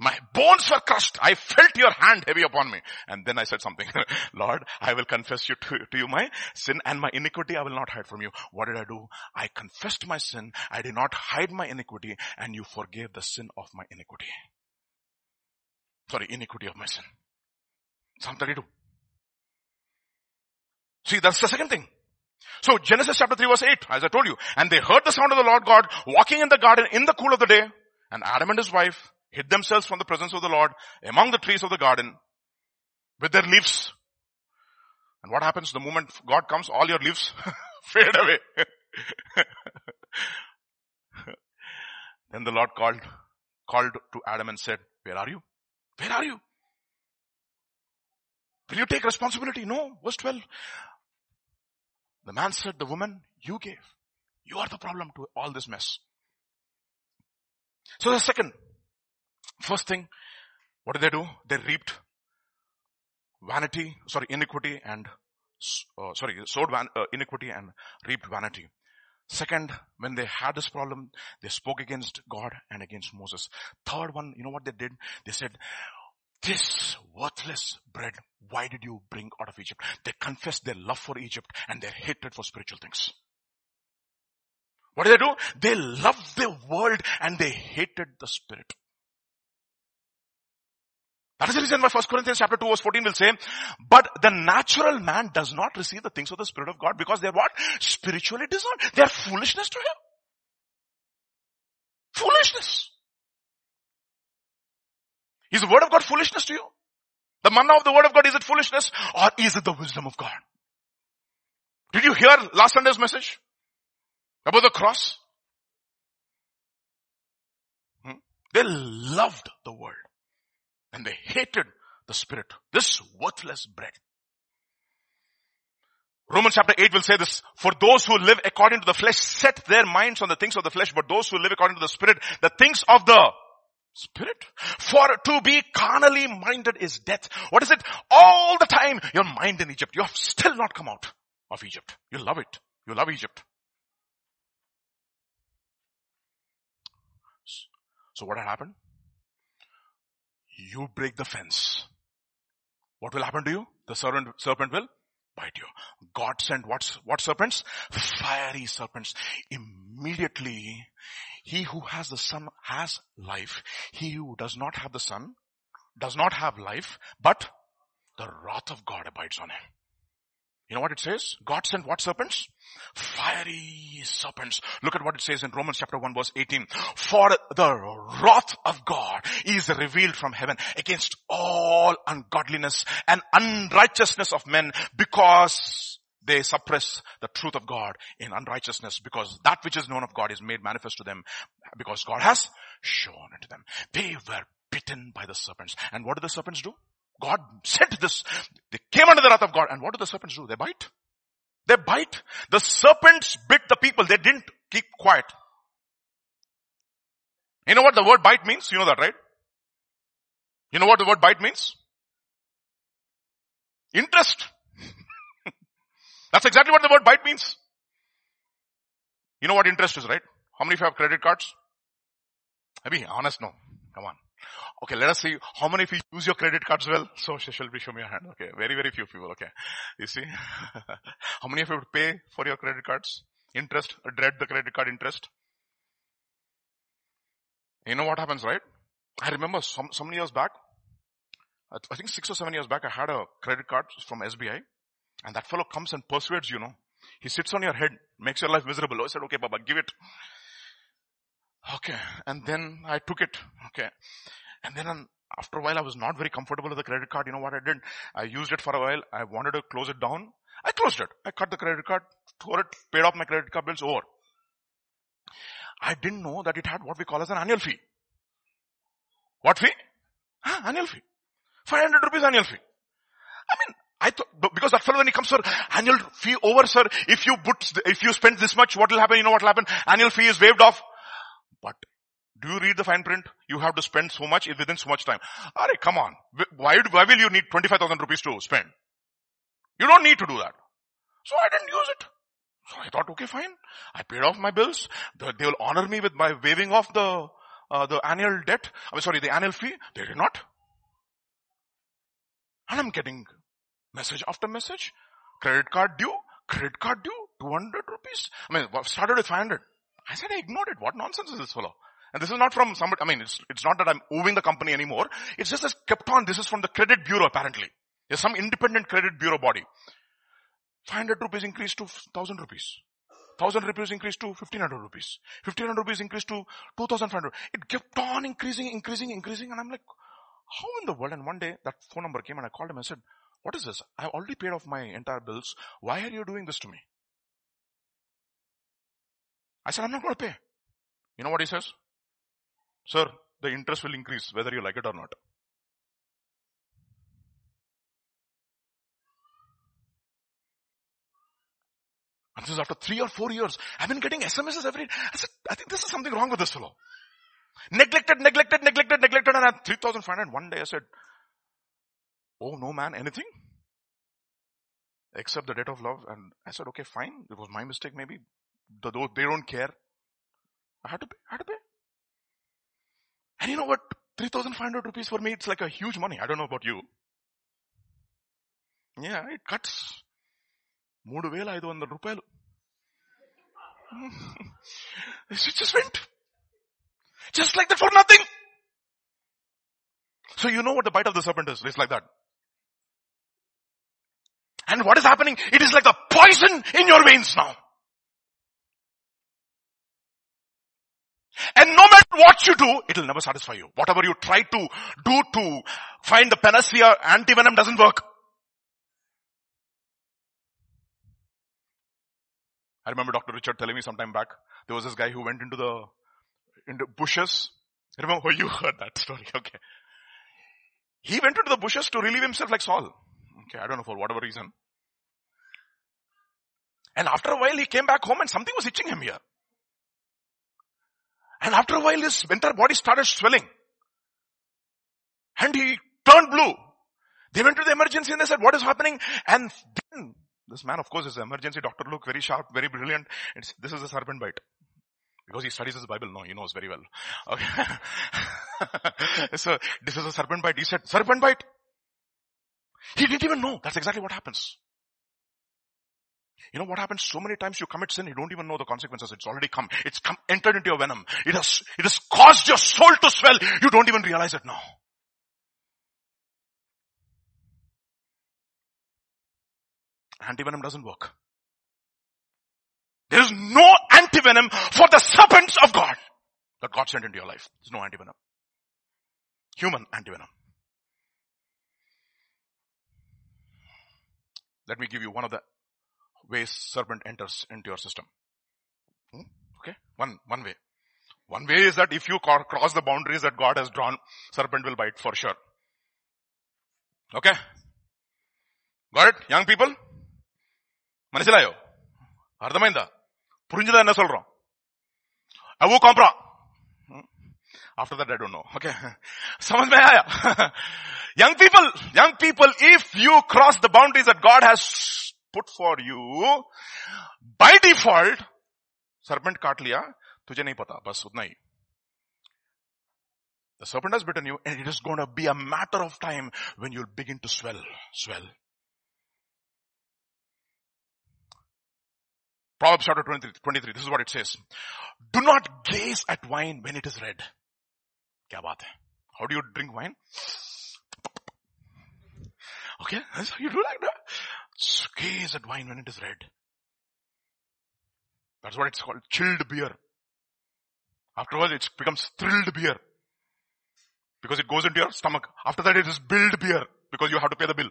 My bones were crushed. I felt your hand heavy upon me. And then I said something. Lord, I will confess you to, to, you my sin and my iniquity I will not hide from you. What did I do? I confessed my sin. I did not hide my iniquity and you forgave the sin of my iniquity. Sorry, iniquity of my sin. Psalm 32. See, that's the second thing. So Genesis chapter 3 verse 8, as I told you, and they heard the sound of the Lord God walking in the garden in the cool of the day, and Adam and his wife hid themselves from the presence of the Lord among the trees of the garden with their leaves. And what happens the moment God comes, all your leaves fade away. then the Lord called, called to Adam and said, where are you? Where are you? Will you take responsibility? No. Verse 12. The man said, the woman you gave. You are the problem to all this mess. So the second, First thing, what did they do? They reaped vanity, sorry, iniquity and, uh, sorry, sowed van, uh, iniquity and reaped vanity. Second, when they had this problem, they spoke against God and against Moses. Third one, you know what they did? They said, this worthless bread, why did you bring out of Egypt? They confessed their love for Egypt and their hatred for spiritual things. What did they do? They loved the world and they hated the spirit. That is the reason why 1 Corinthians chapter 2 verse 14 will say, but the natural man does not receive the things of the Spirit of God because they're what? Spiritually discerned. They're foolishness to him. Foolishness. Is the word of God foolishness to you? The manna of the word of God, is it foolishness or is it the wisdom of God? Did you hear last Sunday's message about the cross? Hmm? They loved the word and they hated the spirit. This worthless bread. Romans chapter 8 will say this, for those who live according to the flesh set their minds on the things of the flesh, but those who live according to the spirit, the things of the spirit. For to be carnally minded is death. What is it? All the time, your mind in Egypt. You have still not come out of Egypt. You love it. You love Egypt. So what had happened? You break the fence. What will happen to you? The serpent, serpent will bite you. God sent what, what serpents? Fiery serpents. Immediately, he who has the son has life. He who does not have the son does not have life, but the wrath of God abides on him. You know what it says? God sent what serpents? Fiery serpents. Look at what it says in Romans chapter 1 verse 18. For the wrath of God is revealed from heaven against all ungodliness and unrighteousness of men because they suppress the truth of God in unrighteousness because that which is known of God is made manifest to them because God has shown it to them. They were bitten by the serpents. And what did the serpents do? God sent this. They came under the wrath of God. And what do the serpents do? They bite. They bite. The serpents bit the people. They didn't keep quiet. You know what the word bite means? You know that, right? You know what the word bite means? Interest. That's exactly what the word bite means. You know what interest is, right? How many of you have credit cards? I Be honest, no. Come on. Okay, let us see how many of you use your credit cards well. So shall we show me your hand? Okay, very, very few people. Okay, you see, how many of you would pay for your credit cards? Interest, uh, dread the credit card interest. You know what happens, right? I remember some, some years back, I think six or seven years back, I had a credit card from SBI and that fellow comes and persuades you know. He sits on your head, makes your life miserable. I said, okay, Baba, give it. Okay. And then I took it. Okay. And then after a while, I was not very comfortable with the credit card. You know what I did? I used it for a while. I wanted to close it down. I closed it. I cut the credit card, tore it, paid off my credit card bills over. I didn't know that it had what we call as an annual fee. What fee? Annual fee. 500 rupees annual fee. I mean, I thought, because that fellow when he comes for annual fee over sir, if you put, if you spend this much, what will happen? You know what will happen? Annual fee is waived off. But do you read the fine print? You have to spend so much within so much time. Alright, come on. Why, why will you need 25,000 rupees to spend? You don't need to do that. So I didn't use it. So I thought, okay, fine. I paid off my bills. They will honor me with my waiving off the, uh, the annual debt. I'm sorry, the annual fee. They did not. And I'm getting message after message. Credit card due. Credit card due. 200 rupees. I mean, started with 500. I said I ignored it. What nonsense is this fellow? And this is not from somebody, I mean, it's, it's not that I'm owing the company anymore. It's just kept on. This is from the credit bureau apparently. There's some independent credit bureau body. 500 rupees increased to 1000 rupees. 1000 rupees increased to 1500 rupees. 1500 rupees increased to 2500. It kept on increasing, increasing, increasing. And I'm like, how in the world? And one day that phone number came and I called him and said, what is this? I've already paid off my entire bills. Why are you doing this to me? I said, I'm not going to pay. You know what he says? Sir, the interest will increase whether you like it or not. And this is after three or four years. I've been getting SMSs every, I said, I think this is something wrong with this fellow. Neglected, neglected, neglected, neglected, and I had 3,500 one day I said, oh no man, anything? Except the debt of love. And I said, okay, fine. It was my mistake maybe. Though they don't care. I had to pay, I had to pay. And you know what? 3,500 rupees for me, it's like a huge money. I don't know about you. Yeah, it cuts. మూడు వేల ఐదు వందల రూపాయలు It just went. Just like that for nothing. So So you know what the bite of the serpent is. It's like that. And what is happening? It is like the poison in your veins now. And no matter what you do, it will never satisfy you. Whatever you try to do to find the panacea, anti-venom doesn't work. I remember Dr. Richard telling me some time back, there was this guy who went into the, into bushes. Remember, oh, you heard that story, okay. He went into the bushes to relieve himself like Saul. Okay, I don't know for whatever reason. And after a while he came back home and something was itching him here. And after a while his entire body started swelling. And he turned blue. They went to the emergency and they said, what is happening? And then this man, of course, is an emergency doctor, look very sharp, very brilliant. It's, this is a serpent bite. Because he studies his Bible. No, he knows very well. Okay. so, this is a serpent bite. He said, serpent bite. He didn't even know. That's exactly what happens. You know what happens? So many times you commit sin, you don't even know the consequences. It's already come. It's come, entered into your venom. It has, it has caused your soul to swell. You don't even realize it now. Antivenom doesn't work. There is no antivenom for the serpents of God that God sent into your life. There's no antivenom. Human antivenom. Let me give you one of the ways serpent enters into your system. Hmm? Okay? One, one way. One way is that if you cross the boundaries that God has drawn, serpent will bite for sure. Okay? Got it? Young people? ಮನಸ್ಸಿಲಾಯೋ ಅರ್ಥಮೈಂದ ಪುರಿಂಜದ ಎನ್ನ ಸೊಲ್ರೋ ಅವು compra. after that, I don't know. Okay. Samajh mein aaya. young people, young people, if you cross the boundaries that God has put for you, by default, serpent काट लिया, तुझे नहीं पता, बस उतना ही. The serpent has bitten you and it is going to be a matter of time when you'll begin to swell, swell. Proverbs chapter 23, 23, this is what it says. Do not gaze at wine when it is red. Kya baat hai? How do you drink wine? Okay, that's how you do like that. scares at wine when it is red. That's what it's called, chilled beer. After all, it becomes thrilled beer. Because it goes into your stomach. After that, it is billed beer. Because you have to pay the bill.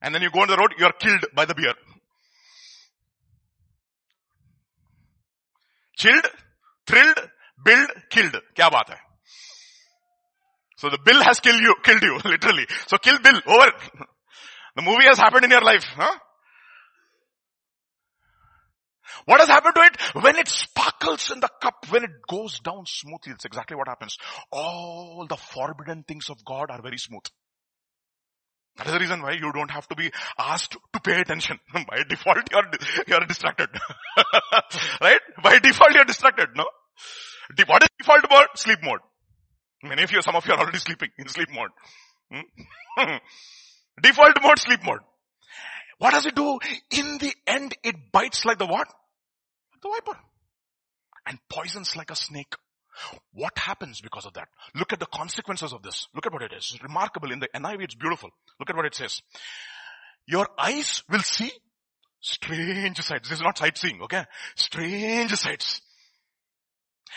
And then you go on the road, you are killed by the beer. Chilled, thrilled, billed, killed. Kya baat hai? So the bill has killed you, killed you, literally. So kill bill, over. The movie has happened in your life, huh? What has happened to it? When it sparkles in the cup, when it goes down smoothly, that's exactly what happens. All the forbidden things of God are very smooth. That is the reason why you don't have to be asked to pay attention. By default, you're, you're distracted. right? By default, you're distracted, no? What is default mode? Sleep mode. Many of you, some of you are already sleeping in sleep mode. Hmm? default mode, sleep mode. What does it do? In the end, it bites like the what? The viper. And poisons like a snake. What happens because of that? Look at the consequences of this. Look at what it is. It's remarkable. In the NIV, it's beautiful. Look at what it says. Your eyes will see strange sights. This is not sightseeing, okay? Strange sights.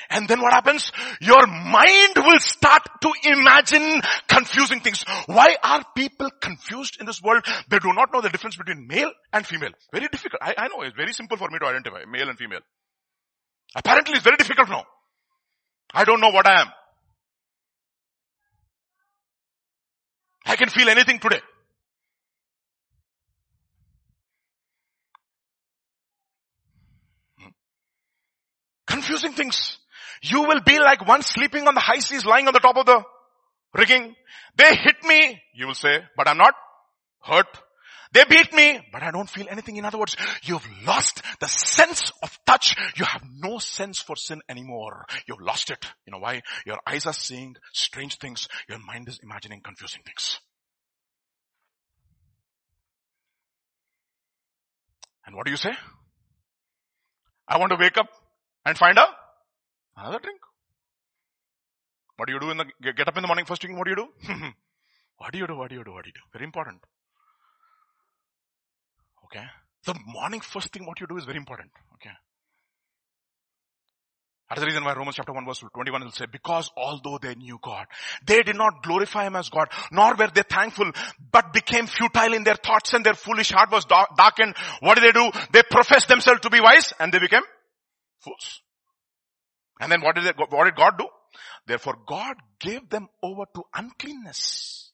And then what happens? Your mind will start to imagine confusing things. Why are people confused in this world? They do not know the difference between male and female. Very difficult. I, I know it's very simple for me to identify male and female. Apparently it's very difficult now. I don't know what I am. I can feel anything today. Hmm. Confusing things. You will be like one sleeping on the high seas lying on the top of the rigging. They hit me, you will say, but I'm not hurt. They beat me, but I don't feel anything. In other words, you've lost the sense of touch. You have no sense for sin anymore. You've lost it. You know why? Your eyes are seeing strange things. Your mind is imagining confusing things. And what do you say? I want to wake up and find a another drink. What do you do in the, get up in the morning first thing, what do you do? what do you do, what do you do, what do you do? Very important. Okay. The morning first thing what you do is very important. Okay. That's the reason why Romans chapter 1 verse 21 will say, because although they knew God, they did not glorify Him as God, nor were they thankful, but became futile in their thoughts and their foolish heart was darkened. What did they do? They professed themselves to be wise and they became fools. And then what did they, what did God do? Therefore God gave them over to uncleanness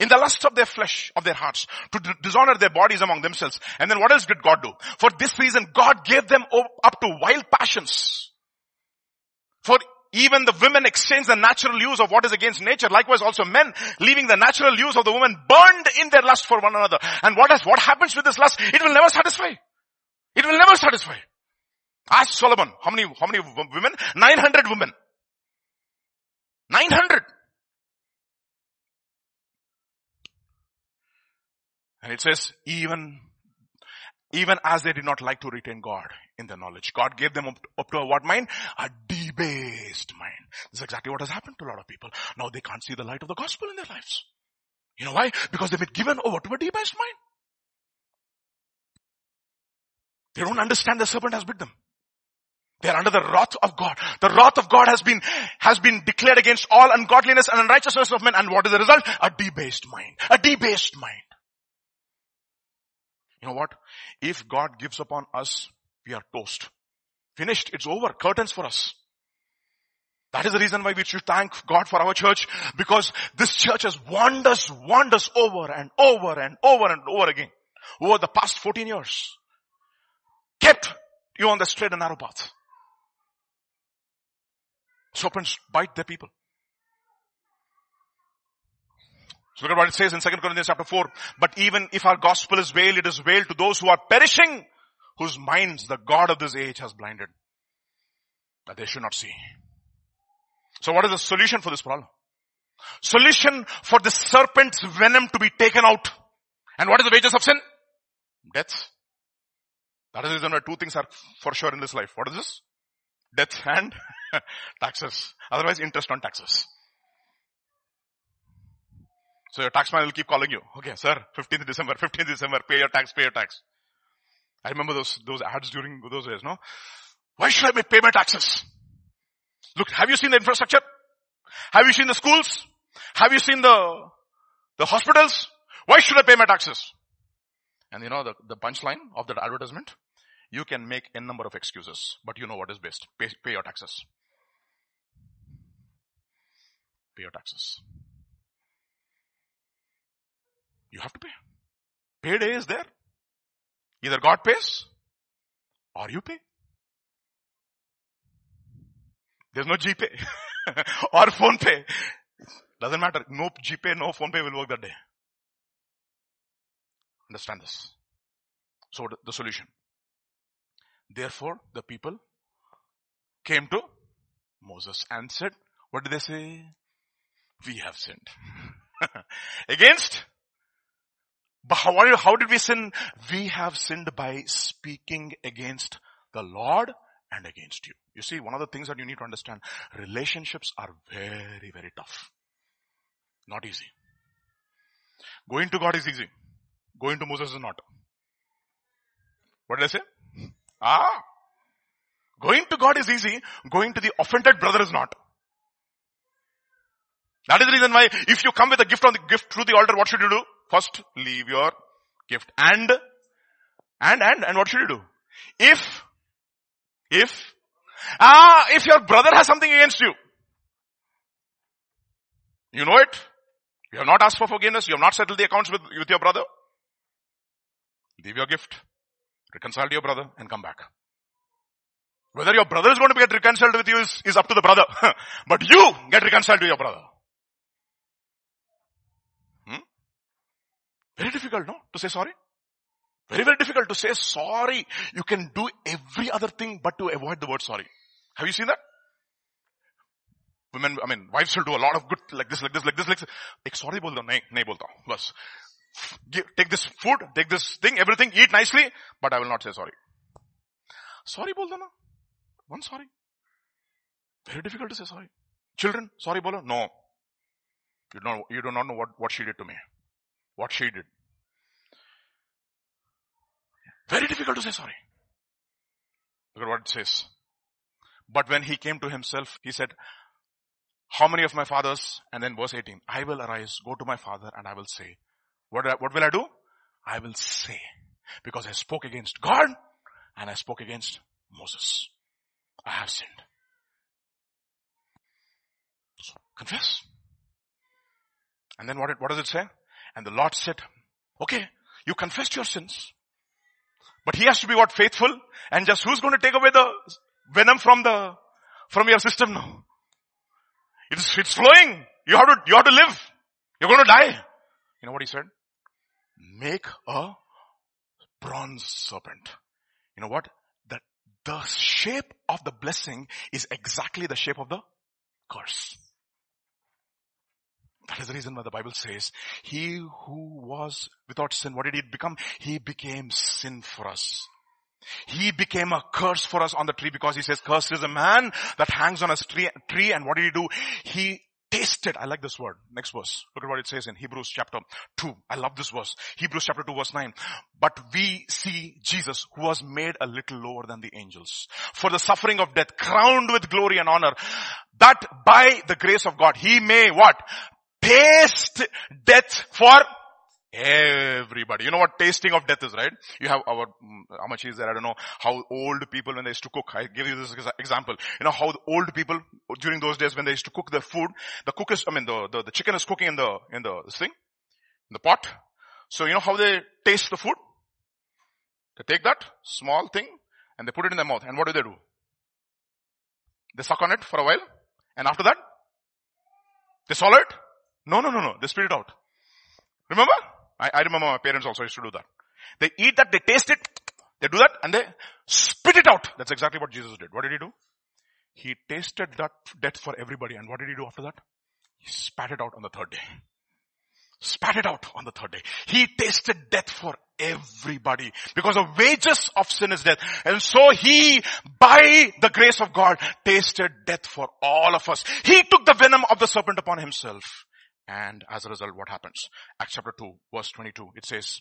in the lust of their flesh, of their hearts, to dishonor their bodies among themselves. And then what else did God do? For this reason, God gave them up to wild passions. For even the women exchange the natural use of what is against nature. Likewise also men, leaving the natural use of the woman, burned in their lust for one another. And what has, what happens with this lust? It will never satisfy. It will never satisfy. Ask Solomon, how many, how many women? 900 women. 900. And it says, even, even as they did not like to retain God in their knowledge, God gave them up, up to a what mind? A debased mind. This is exactly what has happened to a lot of people. Now they can't see the light of the gospel in their lives. You know why? Because they've been given over to a debased mind. They don't understand the serpent has bit them. They are under the wrath of God. The wrath of God has been, has been declared against all ungodliness and unrighteousness of men. And what is the result? A debased mind. A debased mind. You know what? If God gives upon us, we are toast. Finished. It's over. Curtains for us. That is the reason why we should thank God for our church because this church has warned us, warned us over and over and over and over again over the past 14 years. Kept you on the straight and narrow path. Serpents bite their people. So look at what it says in 2 Corinthians chapter 4. But even if our gospel is veiled, it is veiled to those who are perishing, whose minds the God of this age has blinded, that they should not see. So what is the solution for this problem? Solution for the serpent's venom to be taken out. And what is the wages of sin? Death. That is the reason why two things are for sure in this life. What is this? Death and taxes. Otherwise interest on taxes. So your tax taxman will keep calling you. Okay, sir, 15th December, 15th December, pay your tax, pay your tax. I remember those, those ads during those days, no? Why should I pay my taxes? Look, have you seen the infrastructure? Have you seen the schools? Have you seen the, the hospitals? Why should I pay my taxes? And you know the, the punchline of that advertisement? You can make n number of excuses, but you know what is best. Pay, pay your taxes. Pay your taxes. You have to pay. Payday is there. Either God pays or you pay. There's no GPay or PhonePe. Doesn't matter. No GPay, no PhonePe will work that day. Understand this. So the solution. Therefore, the people came to Moses and said, what did they say? We have sinned. Against? But How, how did we sin? We have sinned by speaking against the Lord and against you. You see, one of the things that you need to understand, relationships are very, very tough. Not easy. Going to God is easy. Going to Moses is not. What did I say? Ah. Going to God is easy. Going to the offended brother is not. That is the reason why if you come with a gift on the gift through the altar, what should you do? First, leave your gift. And, and, and, and what should you do? If, if, ah, if your brother has something against you, you know it. You have not asked for forgiveness. You have not settled the accounts with, with your brother. Leave your gift. Reconcile to your brother and come back. Whether your brother is going to get reconciled with you is, is up to the brother. but you get reconciled to your brother. Hmm? Very difficult, no? To say sorry. Very, very difficult to say sorry. You can do every other thing but to avoid the word sorry. Have you seen that? Women, I mean, wives will do a lot of good like this, like this, like this, like this. Sorry bol nahi, bolta. Bas. Take this food, take this thing, everything, eat nicely, but I will not say sorry. Sorry bol na. One sorry. Very difficult to say sorry. Children, sorry bolo? No. You don't, you do not know what, what she did to me. What she did. Very difficult to say sorry. Look at what it says. But when he came to himself, he said, how many of my fathers? And then verse 18, I will arise, go to my father and I will say, what, what will I do? I will say, because I spoke against God and I spoke against Moses. I have sinned. So confess. And then what, it, what does it say? And the Lord said, okay, you confessed your sins. But he has to be what? Faithful and just who's going to take away the venom from the, from your system now? It's, it's flowing. You have to, you have to live. You're going to die. You know what he said? Make a bronze serpent. You know what? That the shape of the blessing is exactly the shape of the curse. That is the reason why the Bible says, he who was without sin, what did he become? He became sin for us. He became a curse for us on the tree because he says, cursed is a man that hangs on a tree, tree and what did he do? He tasted. I like this word. Next verse. Look at what it says in Hebrews chapter 2. I love this verse. Hebrews chapter 2 verse 9. But we see Jesus who was made a little lower than the angels for the suffering of death crowned with glory and honor that by the grace of God he may what? Taste death for Everybody. You know what tasting of death is, right? You have our, mm, how much is there? I don't know how old people when they used to cook. I give you this example. You know how the old people during those days when they used to cook their food, the cook is, I mean the, the, the chicken is cooking in the, in the, thing, in the pot. So you know how they taste the food? They take that small thing and they put it in their mouth. And what do they do? They suck on it for a while. And after that, they swallow it. No, no, no, no. They spit it out. Remember? I, I remember my parents also used to do that. They eat that, they taste it, they do that, and they spit it out. That's exactly what Jesus did. What did he do? He tasted that death for everybody, and what did he do after that? He spat it out on the third day. Spat it out on the third day. He tasted death for everybody because the wages of sin is death. And so he, by the grace of God, tasted death for all of us. He took the venom of the serpent upon himself. And as a result, what happens? Acts chapter 2, verse 22, it says,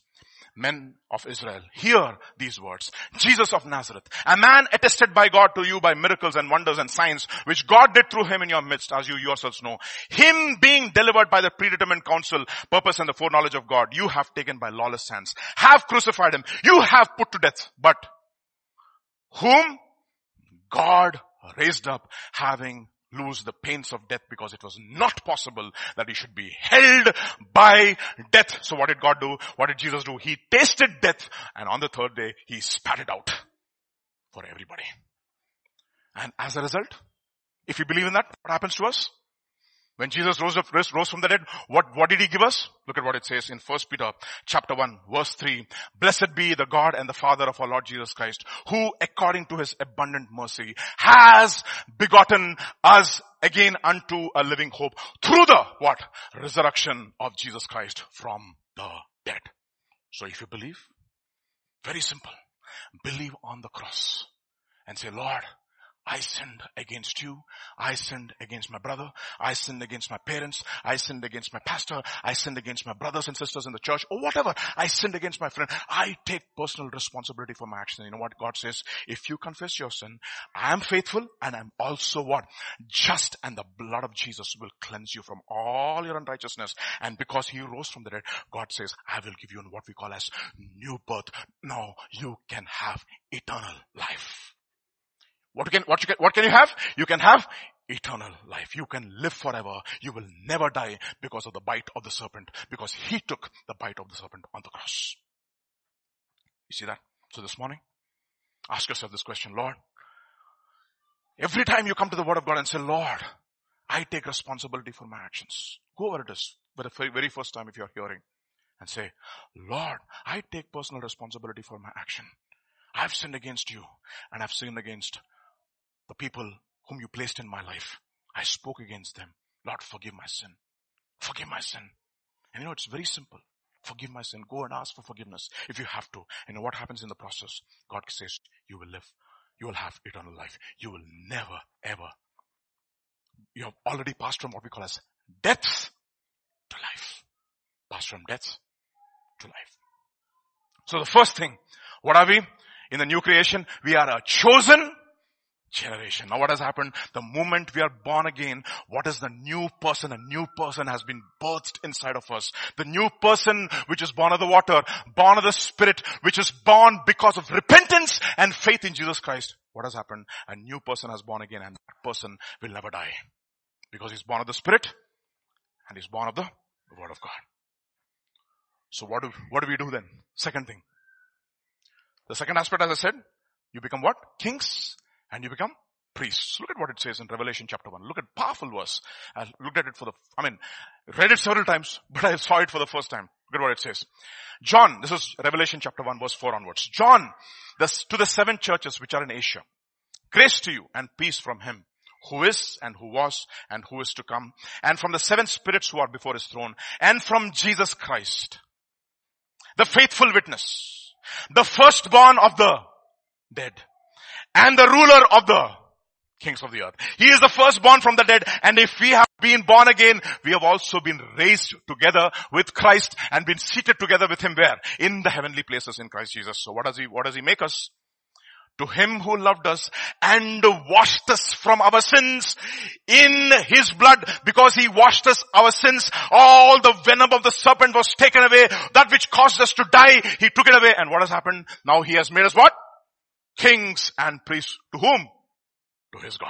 Men of Israel, hear these words. Jesus of Nazareth, a man attested by God to you by miracles and wonders and signs, which God did through him in your midst, as you yourselves know. Him being delivered by the predetermined counsel, purpose and the foreknowledge of God, you have taken by lawless hands, have crucified him, you have put to death, but whom God raised up, having lose the pains of death because it was not possible that he should be held by death. So what did God do? What did Jesus do? He tasted death and on the third day he spat it out for everybody. And as a result, if you believe in that, what happens to us? When Jesus rose, up, rose from the dead, what, what did he give us? Look at what it says in 1 Peter chapter 1 verse 3. Blessed be the God and the Father of our Lord Jesus Christ, who according to his abundant mercy has begotten us again unto a living hope through the what? Resurrection of Jesus Christ from the dead. So if you believe, very simple, believe on the cross and say, Lord, I sinned against you. I sinned against my brother. I sinned against my parents. I sinned against my pastor. I sinned against my brothers and sisters in the church or whatever. I sinned against my friend. I take personal responsibility for my action. You know what God says? If you confess your sin, I am faithful and I'm also what? Just and the blood of Jesus will cleanse you from all your unrighteousness. And because he rose from the dead, God says, I will give you what we call as new birth. Now you can have eternal life. What can, what, you can, what can you have? You can have eternal life. You can live forever. You will never die because of the bite of the serpent, because he took the bite of the serpent on the cross. You see that? So this morning, ask yourself this question, Lord, every time you come to the word of God and say, Lord, I take responsibility for my actions. Whoever it is, but the very first time if you're hearing and say, Lord, I take personal responsibility for my action. I've sinned against you and I've sinned against the people whom you placed in my life. I spoke against them. Lord, forgive my sin. Forgive my sin. And you know, it's very simple. Forgive my sin. Go and ask for forgiveness if you have to. And what happens in the process? God says, you will live. You will have eternal life. You will never, ever you have already passed from what we call as death to life. Passed from death to life. So the first thing, what are we? In the new creation, we are a chosen generation. Now what has happened? The moment we are born again, what is the new person? A new person has been birthed inside of us. The new person which is born of the water, born of the spirit, which is born because of repentance and faith in Jesus Christ. What has happened? A new person has born again and that person will never die. Because he's born of the spirit and he's born of the word of God. So what do, what do we do then? Second thing. The second aspect as I said, you become what? Kings and you become priests. Look at what it says in Revelation chapter 1. Look at powerful verse. I looked at it for the, I mean, read it several times, but I saw it for the first time. Look at what it says. John, this is Revelation chapter 1 verse 4 onwards. John, this, to the seven churches which are in Asia, grace to you and peace from him who is and who was and who is to come and from the seven spirits who are before his throne and from Jesus Christ, the faithful witness, the firstborn of the dead and the ruler of the kings of the earth. He is the firstborn from the dead and if we have been born again, we have also been raised together with Christ and been seated together with him where? In the heavenly places in Christ Jesus. So what does he, what does he make us? To him who loved us and washed us from our sins in his blood because he washed us our sins. All the venom of the serpent was taken away. That which caused us to die, he took it away. And what has happened? Now he has made us what? Kings and priests to whom? To his God.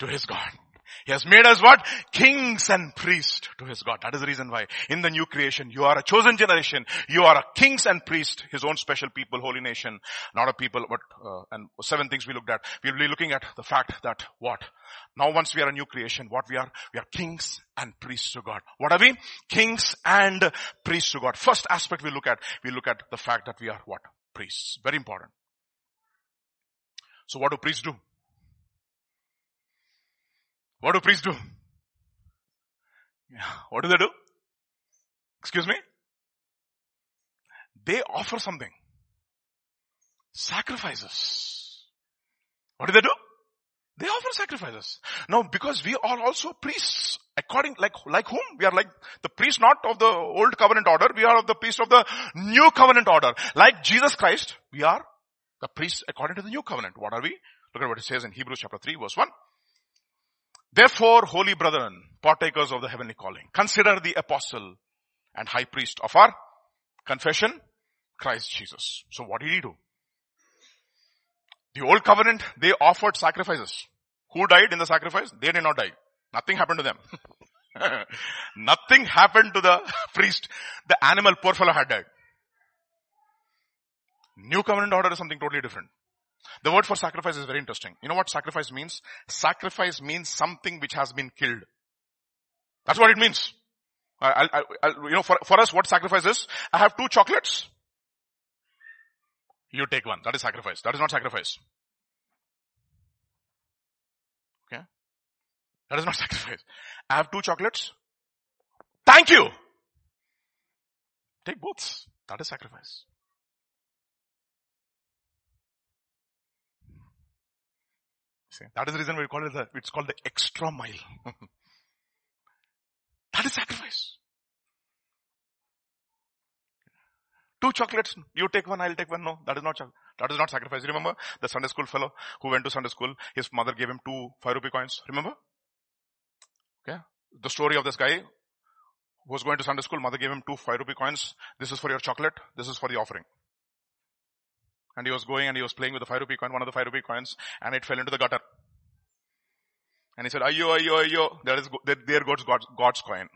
To his God. He has made us what? Kings and priests to his God. That is the reason why in the new creation, you are a chosen generation. You are a kings and priests, his own special people, holy nation. Not a people, but, uh, and seven things we looked at. We'll be looking at the fact that what? Now once we are a new creation, what we are? We are kings and priests to God. What are we? Kings and priests to God. First aspect we look at, we look at the fact that we are what? Priests. Very important. So what do priests do? What do priests do? What do they do? Excuse me? They offer something. Sacrifices. What do they do? They offer sacrifices. Now, because we are also priests, according, like, like whom? We are like the priest not of the old covenant order, we are of the priest of the new covenant order. Like Jesus Christ, we are the priests according to the new covenant. What are we? Look at what it says in Hebrews chapter 3 verse 1. Therefore, holy brethren, partakers of the heavenly calling, consider the apostle and high priest of our confession, Christ Jesus. So what did he do? The old covenant, they offered sacrifices. Who died in the sacrifice? They did not die. Nothing happened to them. Nothing happened to the priest. The animal, poor fellow had died. New covenant order is something totally different. The word for sacrifice is very interesting. You know what sacrifice means? Sacrifice means something which has been killed. That's what it means. I, I, I, you know, for, for us, what sacrifice is? I have two chocolates. You take one. That is sacrifice. That is not sacrifice. Okay? That is not sacrifice. I have two chocolates. Thank you. Take both. That is sacrifice. See, that is the reason we call it the, it's called the extra mile. that is sacrifice. Two chocolates, you take one, I'll take one. No, that is not, that is not sacrifice. Remember the Sunday school fellow who went to Sunday school, his mother gave him two five rupee coins. Remember? Okay. The story of this guy who was going to Sunday school, mother gave him two five rupee coins. This is for your chocolate. This is for the offering. And he was going and he was playing with the five rupee coin, one of the five rupee coins, and it fell into the gutter. And he said, ayo, ayo, ayo, there is, there goes God's, God's coin.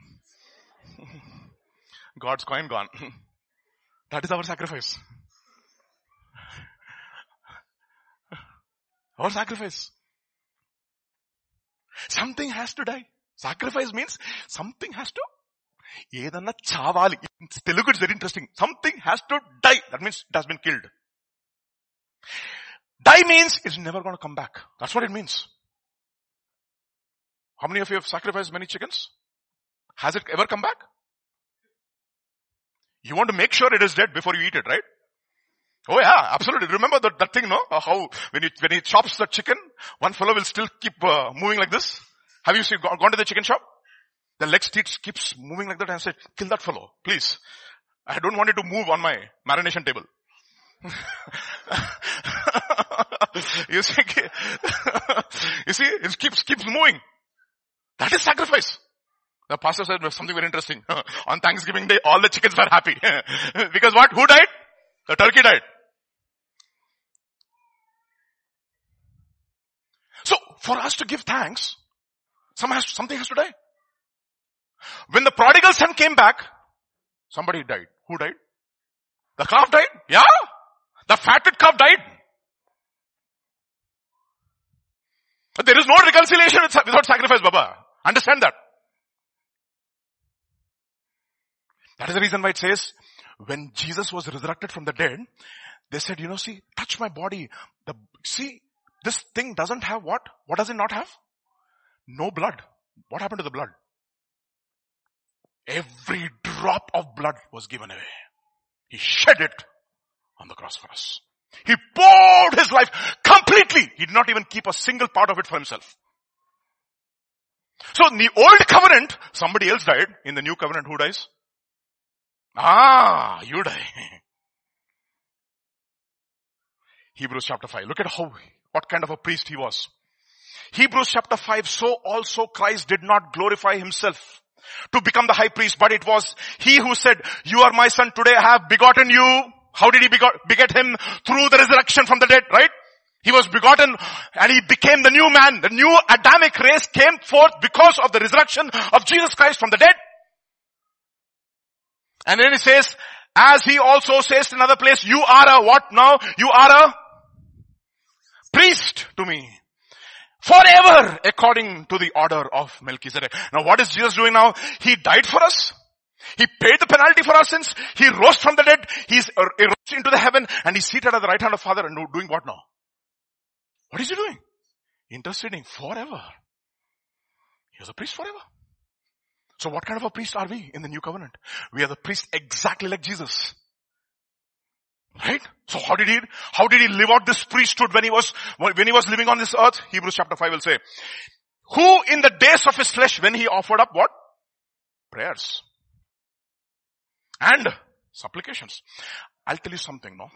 God's coin gone. That is our sacrifice. Our sacrifice. Something has to die. Sacrifice means something has to ఏదన్నా చావాలి Telugu it's very interesting something has to die that means it has been killed die means it's never gonna come back that's what it means how many of you sacrifice many chickens has it ever come back you want to make sure it is dead before you eat it, right? Oh yeah, absolutely. Remember that, that thing, no? Uh, how, when he, when he chops the chicken, one fellow will still keep uh, moving like this. Have you seen, gone, to the chicken shop? The leg keeps, keeps moving like that and said, kill that fellow, please. I don't want it to move on my marination table. you see, you see, it keeps, keeps moving. That is sacrifice. The pastor said something very interesting. on Thanksgiving day, all the chickens were happy. because what? Who died? The turkey died. So, for us to give thanks, some has, something has to die. When the prodigal son came back, somebody died. Who died? The calf died? Yeah. The fatted calf died. But there is no reconciliation without sacrifice, Baba. Understand that. That is the reason why it says, when Jesus was resurrected from the dead, they said, you know, see, touch my body. The, see, this thing doesn't have what? What does it not have? No blood. What happened to the blood? Every drop of blood was given away. He shed it on the cross for us. He poured his life completely. He did not even keep a single part of it for himself. So in the old covenant, somebody else died. In the new covenant, who dies? Ah, you die. Hebrews chapter 5. Look at how, what kind of a priest he was. Hebrews chapter 5, so also Christ did not glorify himself to become the high priest, but it was he who said, you are my son, today I have begotten you. How did he begot, beget him? Through the resurrection from the dead, right? He was begotten and he became the new man. The new Adamic race came forth because of the resurrection of Jesus Christ from the dead. And then he says, as he also says in another place, you are a what now? You are a priest to me. Forever according to the order of Melchizedek. Now what is Jesus doing now? He died for us. He paid the penalty for our sins. He rose from the dead. He's uh, rose into the heaven and he's seated at the right hand of Father and doing what now? What is he doing? Interceding forever. He was a priest forever. So what kind of a priest are we in the new covenant? We are the priest exactly like Jesus. Right? So how did he, how did he live out this priesthood when he was, when he was living on this earth? Hebrews chapter 5 will say, who in the days of his flesh when he offered up what? Prayers. And supplications. I'll tell you something, no?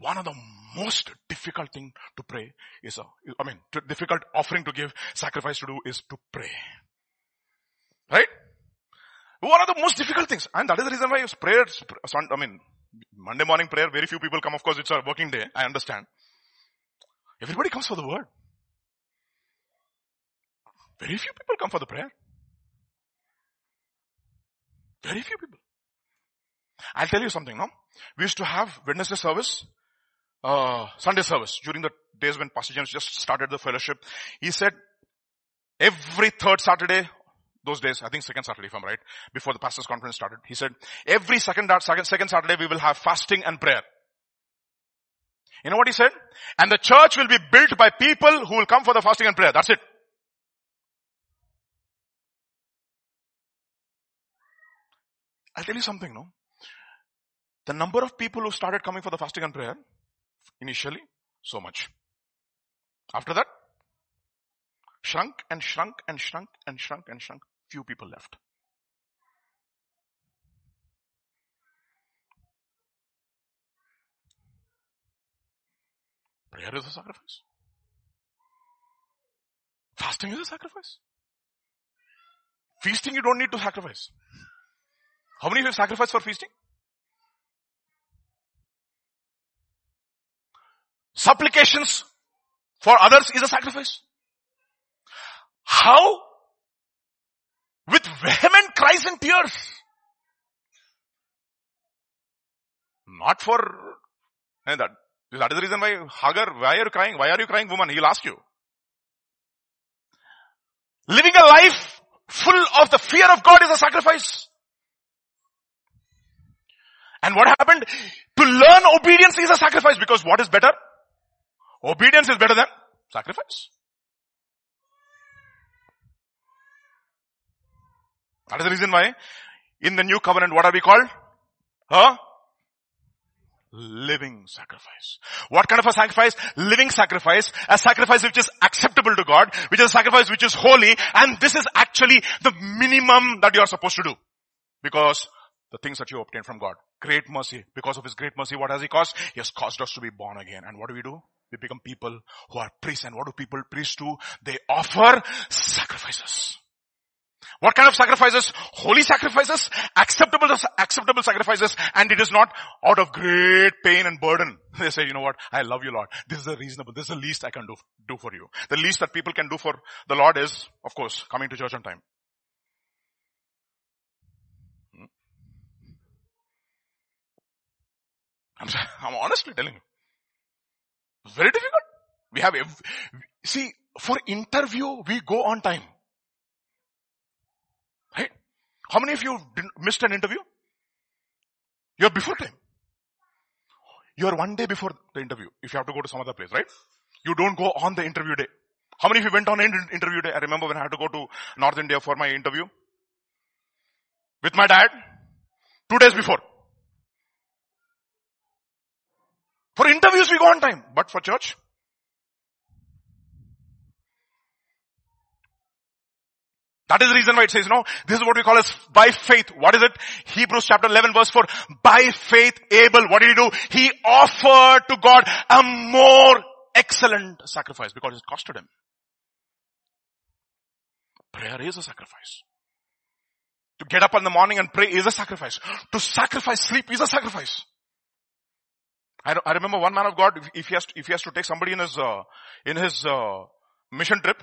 One of the most difficult thing to pray is a, I mean, difficult offering to give, sacrifice to do is to pray. Right? One of the most difficult things. And that is the reason why prayer, I mean, Monday morning prayer, very few people come. Of course, it's a working day. I understand. Everybody comes for the word. Very few people come for the prayer. Very few people. I'll tell you something, no? We used to have Wednesday service, uh, Sunday service during the days when Pastor James just started the fellowship. He said every third Saturday those days, I think second Saturday if I'm right, before the pastor's conference started, he said, every second, second, second Saturday we will have fasting and prayer. You know what he said? And the church will be built by people who will come for the fasting and prayer. That's it. I'll tell you something, no? The number of people who started coming for the fasting and prayer, initially, so much. After that, shrunk and shrunk and shrunk and shrunk and shrunk few people left. Prayer is a sacrifice. Fasting is a sacrifice. Feasting you don't need to sacrifice. How many of you have sacrificed for feasting? Supplications for others is a sacrifice. How with vehement cries and tears. Not for, and that, that is the reason why Hagar, why are you crying? Why are you crying woman? He'll ask you. Living a life full of the fear of God is a sacrifice. And what happened? To learn obedience is a sacrifice because what is better? Obedience is better than sacrifice. That is the reason why in the new covenant, what are we called? Huh? living sacrifice. What kind of a sacrifice? Living sacrifice. A sacrifice which is acceptable to God, which is a sacrifice which is holy, and this is actually the minimum that you are supposed to do. Because the things that you obtain from God. Great mercy. Because of His great mercy, what has He caused? He has caused us to be born again. And what do we do? We become people who are priests. And what do people priests do? They offer sacrifices. What kind of sacrifices? Holy sacrifices, acceptable, acceptable sacrifices, and it is not out of great pain and burden. They say, you know what? I love you Lord. This is the reasonable, this is the least I can do, do for you. The least that people can do for the Lord is, of course, coming to church on time. Hmm? I'm, I'm honestly telling you. Very difficult. We have, see, for interview, we go on time. How many of you missed an interview? You're before time. You're one day before the interview if you have to go to some other place, right? You don't go on the interview day. How many of you went on interview day? I remember when I had to go to North India for my interview with my dad two days before. For interviews we go on time, but for church, That is the reason why it says, no, this is what we call as by faith. What is it? Hebrews chapter 11 verse 4. By faith Abel, what did he do? He offered to God a more excellent sacrifice because it costed him. Prayer is a sacrifice. To get up in the morning and pray is a sacrifice. To sacrifice sleep is a sacrifice. I, I remember one man of God, if, if, he has to, if he has to take somebody in his, uh, in his, uh, mission trip,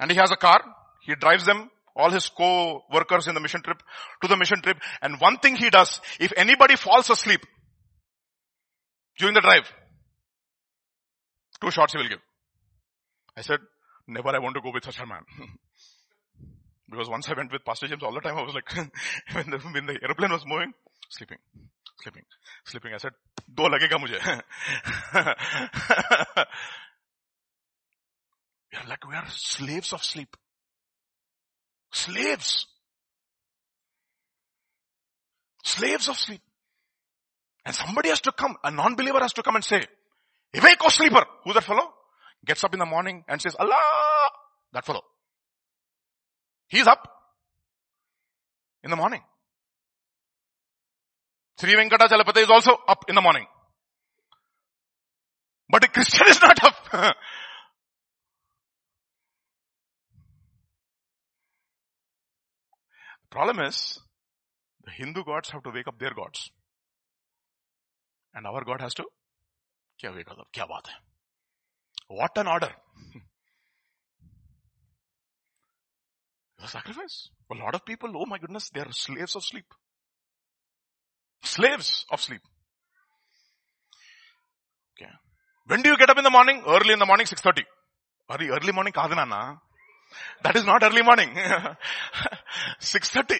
and he has a car, he drives them, all his co-workers in the mission trip, to the mission trip. And one thing he does, if anybody falls asleep during the drive, two shots he will give. I said, never I want to go with such a man. because once I went with Pastor James all the time, I was like, when the, when the airplane was moving, sleeping, sleeping, sleeping. I said, do lagega mujhe. we are like, we are slaves of sleep. Slaves. Slaves of sleep. And somebody has to come, a non-believer has to come and say, awake O sleeper. Who's that fellow? Gets up in the morning and says, Allah! That fellow. He's up. In the morning. Sri Venkatachalapati is also up in the morning. But a Christian is not up. Problem is, the Hindu gods have to wake up their gods. And our God has to, wake up? What an order. a sacrifice. A lot of people, oh my goodness, they are slaves of sleep. Slaves of sleep. Okay. When do you get up in the morning? Early in the morning, 6.30. Early, early morning kadana na. That is not early morning. 6.30.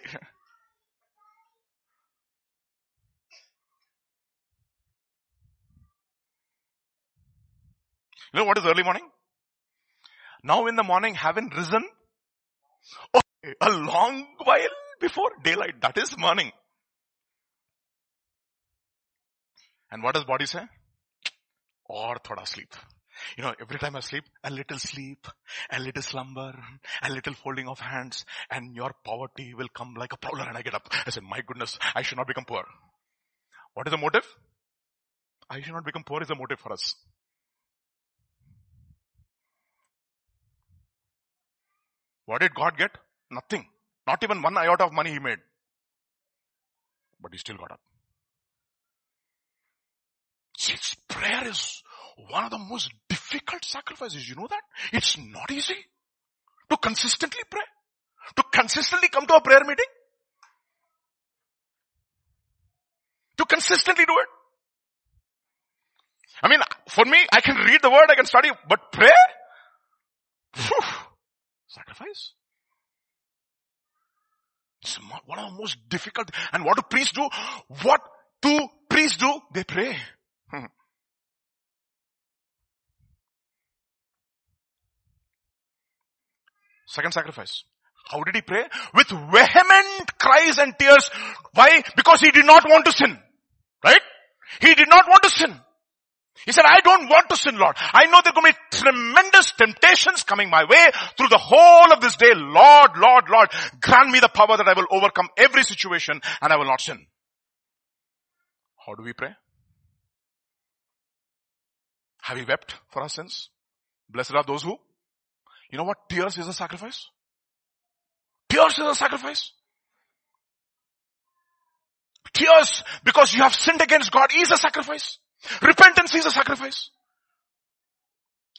You know what is early morning? Now in the morning, having risen okay, a long while before daylight. That is morning. And what does body say? Or thoda sleep. You know, every time I sleep, a little sleep, a little slumber, a little folding of hands, and your poverty will come like a prowler and I get up. I say, my goodness, I should not become poor. What is the motive? I should not become poor is the motive for us. What did God get? Nothing. Not even one iota of money he made. But he still got up. See, prayer is one of the most difficult sacrifices. You know that? It's not easy to consistently pray. To consistently come to a prayer meeting. To consistently do it. I mean, for me, I can read the word, I can study, but pray? Whew, sacrifice. It's one of the most difficult. And what do priests do? What do priests do? They pray. Hmm. Second sacrifice. How did he pray? With vehement cries and tears. Why? Because he did not want to sin. Right? He did not want to sin. He said, I don't want to sin, Lord. I know there are going to be tremendous temptations coming my way through the whole of this day. Lord, Lord, Lord, grant me the power that I will overcome every situation and I will not sin. How do we pray? Have we wept for our sins? Blessed are those who? You know what? Tears is a sacrifice. Tears is a sacrifice. Tears because you have sinned against God is a sacrifice. Repentance is a sacrifice.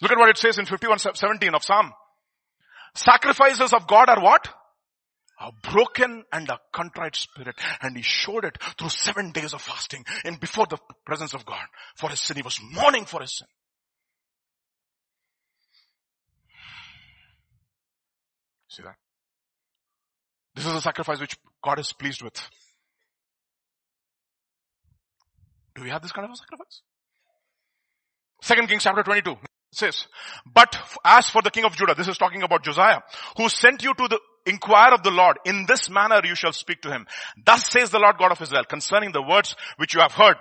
Look at what it says in 51:17 of Psalm. Sacrifices of God are what? A broken and a contrite spirit. And he showed it through seven days of fasting and before the presence of God for his sin. He was mourning for his sin. See that? This is a sacrifice which God is pleased with. Do we have this kind of a sacrifice? Second Kings chapter 22 says, but as for the king of Judah, this is talking about Josiah, who sent you to the inquire of the Lord, in this manner you shall speak to him. Thus says the Lord God of Israel concerning the words which you have heard.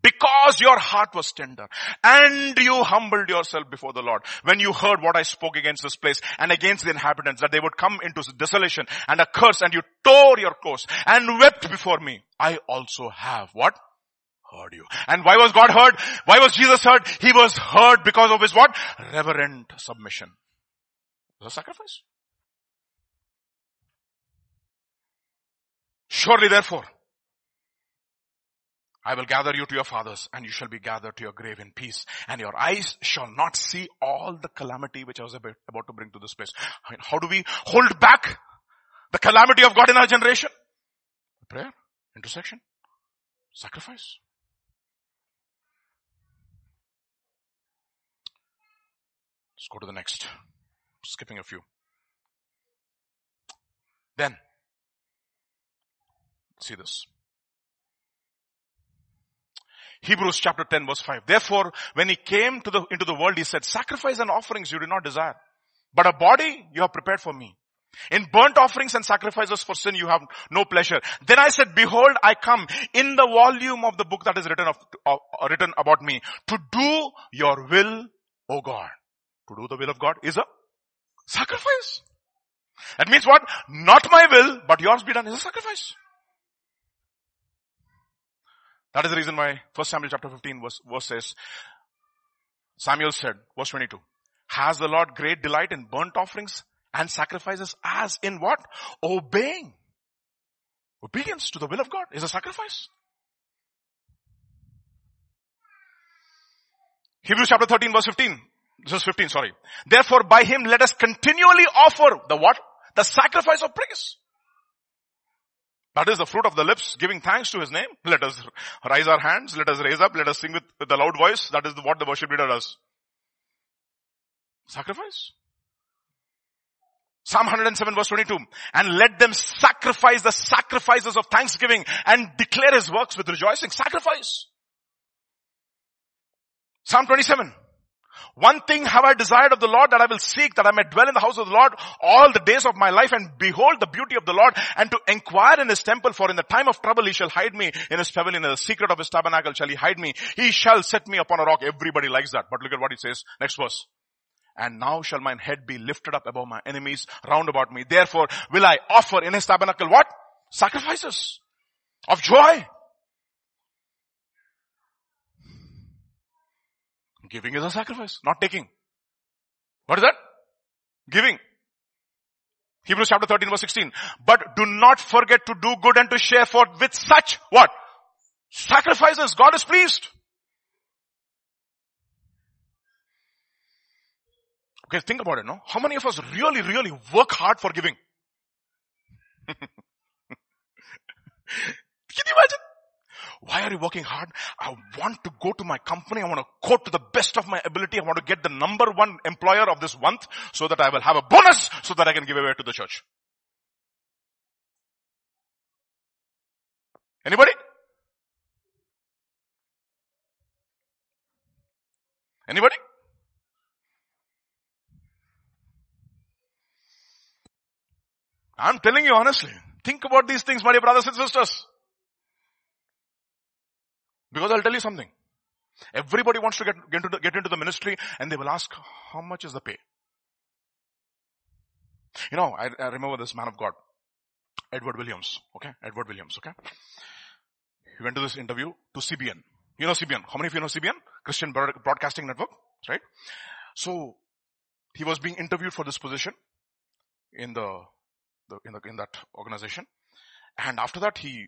Because your heart was tender and you humbled yourself before the Lord when you heard what I spoke against this place and against the inhabitants that they would come into desolation and a curse and you tore your clothes and wept before me. I also have what? heard you. And why was God heard? Why was Jesus heard? He was heard because of his what? Reverent submission. The sacrifice. Surely therefore, I will gather you to your fathers and you shall be gathered to your grave in peace and your eyes shall not see all the calamity which I was about, to bring to this place. I mean, how do we hold back the calamity of God in our generation? Prayer, intercession, sacrifice. Let's go to the next. Skipping a few. Then, see this. Hebrews chapter 10 verse 5. Therefore, when he came the, into the world, he said, sacrifice and offerings you do not desire, but a body you have prepared for me. In burnt offerings and sacrifices for sin you have no pleasure. Then I said, behold, I come in the volume of the book that is written, of, uh, written about me to do your will, O God to do the will of God is a sacrifice. That means what? Not my will, but yours be done is a sacrifice. That is the reason why 1 Samuel chapter 15 verse, verse says, Samuel said, verse 22, has the Lord great delight in burnt offerings and sacrifices as in what? Obeying. Obedience to the will of God is a sacrifice. Hebrews chapter 13 verse 15. This is 15, sorry. Therefore by him let us continually offer the what? The sacrifice of praise. That is the fruit of the lips, giving thanks to his name. Let us rise our hands, let us raise up, let us sing with, with the loud voice. That is what the worship leader does. Sacrifice. Psalm 107 verse 22. And let them sacrifice the sacrifices of thanksgiving and declare his works with rejoicing. Sacrifice. Psalm 27. One thing have I desired of the Lord that I will seek that I may dwell in the house of the Lord all the days of my life and behold the beauty of the Lord and to inquire in his temple for in the time of trouble he shall hide me in his pavilion in the secret of his tabernacle shall he hide me. He shall set me upon a rock. Everybody likes that. But look at what he says. Next verse. And now shall mine head be lifted up above my enemies round about me. Therefore will I offer in his tabernacle what? Sacrifices of joy Giving is a sacrifice, not taking. What is that? Giving. Hebrews chapter 13 verse 16. But do not forget to do good and to share for with such what? Sacrifices. God is pleased. Okay, think about it, no? How many of us really, really work hard for giving? Can you imagine? Why are you working hard? I want to go to my company. I want to quote to the best of my ability. I want to get the number one employer of this month so that I will have a bonus so that I can give away to the church. Anybody? Anybody? I'm telling you honestly. Think about these things, my dear brothers and sisters. Because I'll tell you something. Everybody wants to get, get, into the, get into the ministry and they will ask, how much is the pay? You know, I, I remember this man of God, Edward Williams. Okay. Edward Williams. Okay. He went to this interview to CBN. You know CBN. How many of you know CBN? Christian Broadcasting Network. Right? So, he was being interviewed for this position in the, the, in the, in that organization. And after that, he,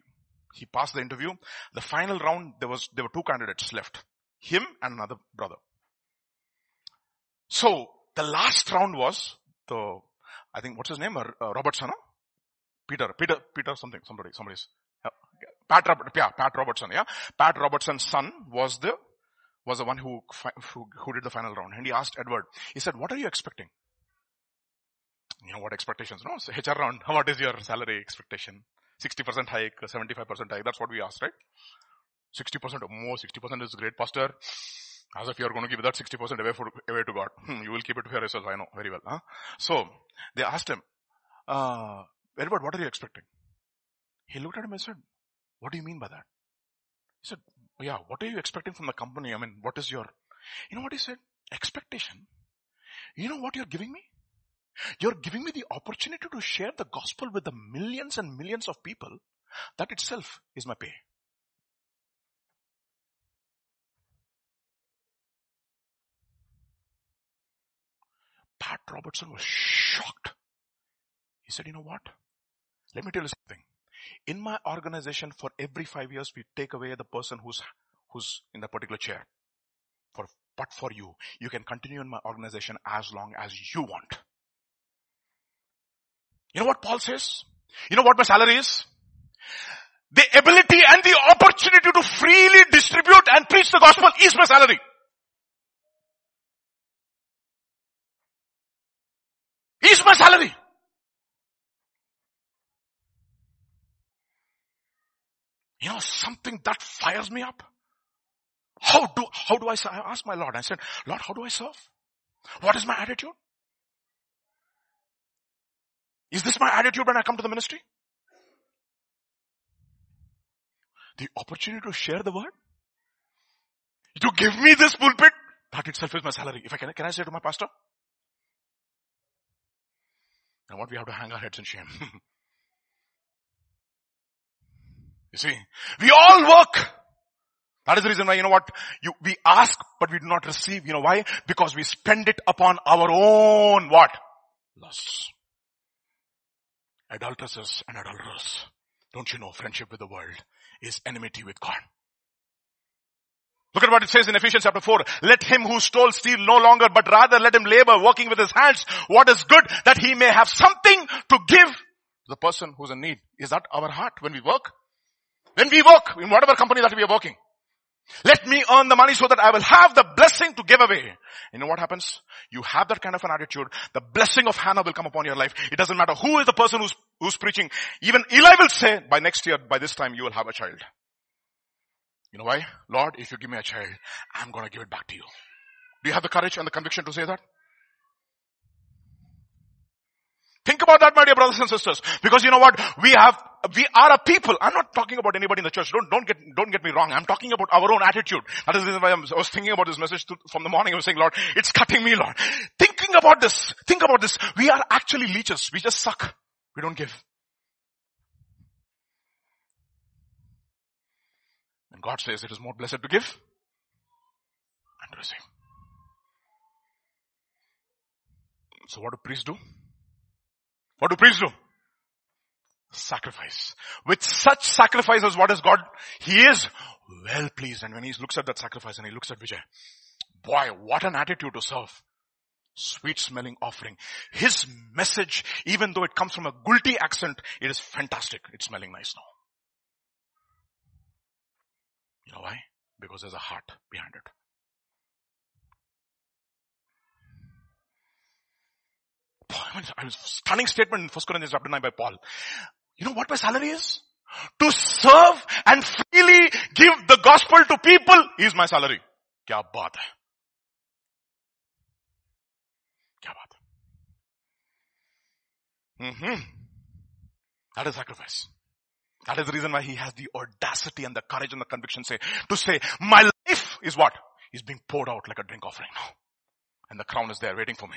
he passed the interview. The final round, there was, there were two candidates left. Him and another brother. So, the last round was the, I think, what's his name? Uh, Robertson, huh? Peter, Peter, Peter something, somebody, somebody's, Pat, yeah, Pat Robertson, yeah. Pat Robertson's son was the, was the one who, who, who did the final round. And he asked Edward, he said, what are you expecting? You know what expectations, no? So HR round, what is your salary expectation? 60% hike, 75% hike, that's what we asked, right? 60% or more, 60% is great, pastor. As if you are going to give that 60% away, for, away to God. Hmm, you will keep it for yourself, I know very well. Huh? So, they asked him, uh, Edward, what are you expecting? He looked at him and said, what do you mean by that? He said, yeah, what are you expecting from the company? I mean, what is your, you know what he said? Expectation. You know what you're giving me? You're giving me the opportunity to share the gospel with the millions and millions of people. That itself is my pay. Pat Robertson was shocked. He said, you know what? Let me tell you something. In my organization, for every five years, we take away the person who's, who's in the particular chair. For, but for you, you can continue in my organization as long as you want. You know what Paul says? You know what my salary is? The ability and the opportunity to freely distribute and preach the gospel is my salary. Is my salary. You know, something that fires me up. How do, how do I, I asked my Lord, I said, Lord, how do I serve? What is my attitude? Is this my attitude when I come to the ministry? The opportunity to share the word? To give me this pulpit? That itself is my salary. If I can, can I say to my pastor? And what we have to hang our heads in shame. You see, we all work. That is the reason why, you know what, you, we ask, but we do not receive. You know why? Because we spend it upon our own what? Lusts. Adulteresses and adulterers. Don't you know friendship with the world is enmity with God? Look at what it says in Ephesians chapter 4. Let him who stole steal no longer, but rather let him labor, working with his hands, what is good, that he may have something to give the person who's in need. Is that our heart when we work? When we work, in whatever company that we are working, let me earn the money so that I will have the blessing to give away. You know what happens? You have that kind of an attitude. The blessing of Hannah will come upon your life. It doesn't matter who is the person who's, who's preaching. Even Eli will say, by next year, by this time, you will have a child. You know why? Lord, if you give me a child, I'm gonna give it back to you. Do you have the courage and the conviction to say that? Think about that, my dear brothers and sisters. Because you know what? We have, we are a people. I'm not talking about anybody in the church. Don't, don't get, don't get me wrong. I'm talking about our own attitude. That is why I was thinking about this message to, from the morning. I was saying, Lord, it's cutting me, Lord. Thinking about this, think about this. We are actually leeches. We just suck. We don't give. And God says it is more blessed to give and receive. So what do priests do? What do priests do? Sacrifice. With such sacrifices, what is God? He is well pleased. And when he looks at that sacrifice and he looks at Vijay, boy, what an attitude to serve. Sweet smelling offering. His message, even though it comes from a guilty accent, it is fantastic. It's smelling nice now. You know why? Because there's a heart behind it. I mean, stunning statement in 1 Corinthians chapter 9 by Paul. You know what my salary is? To serve and freely give the gospel to people is my salary. Kya baat hai? Kya baat hai? Mm-hmm. That is sacrifice. That is the reason why he has the audacity and the courage and the conviction say, to say, my life is what? Is being poured out like a drink offering now. And the crown is there waiting for me.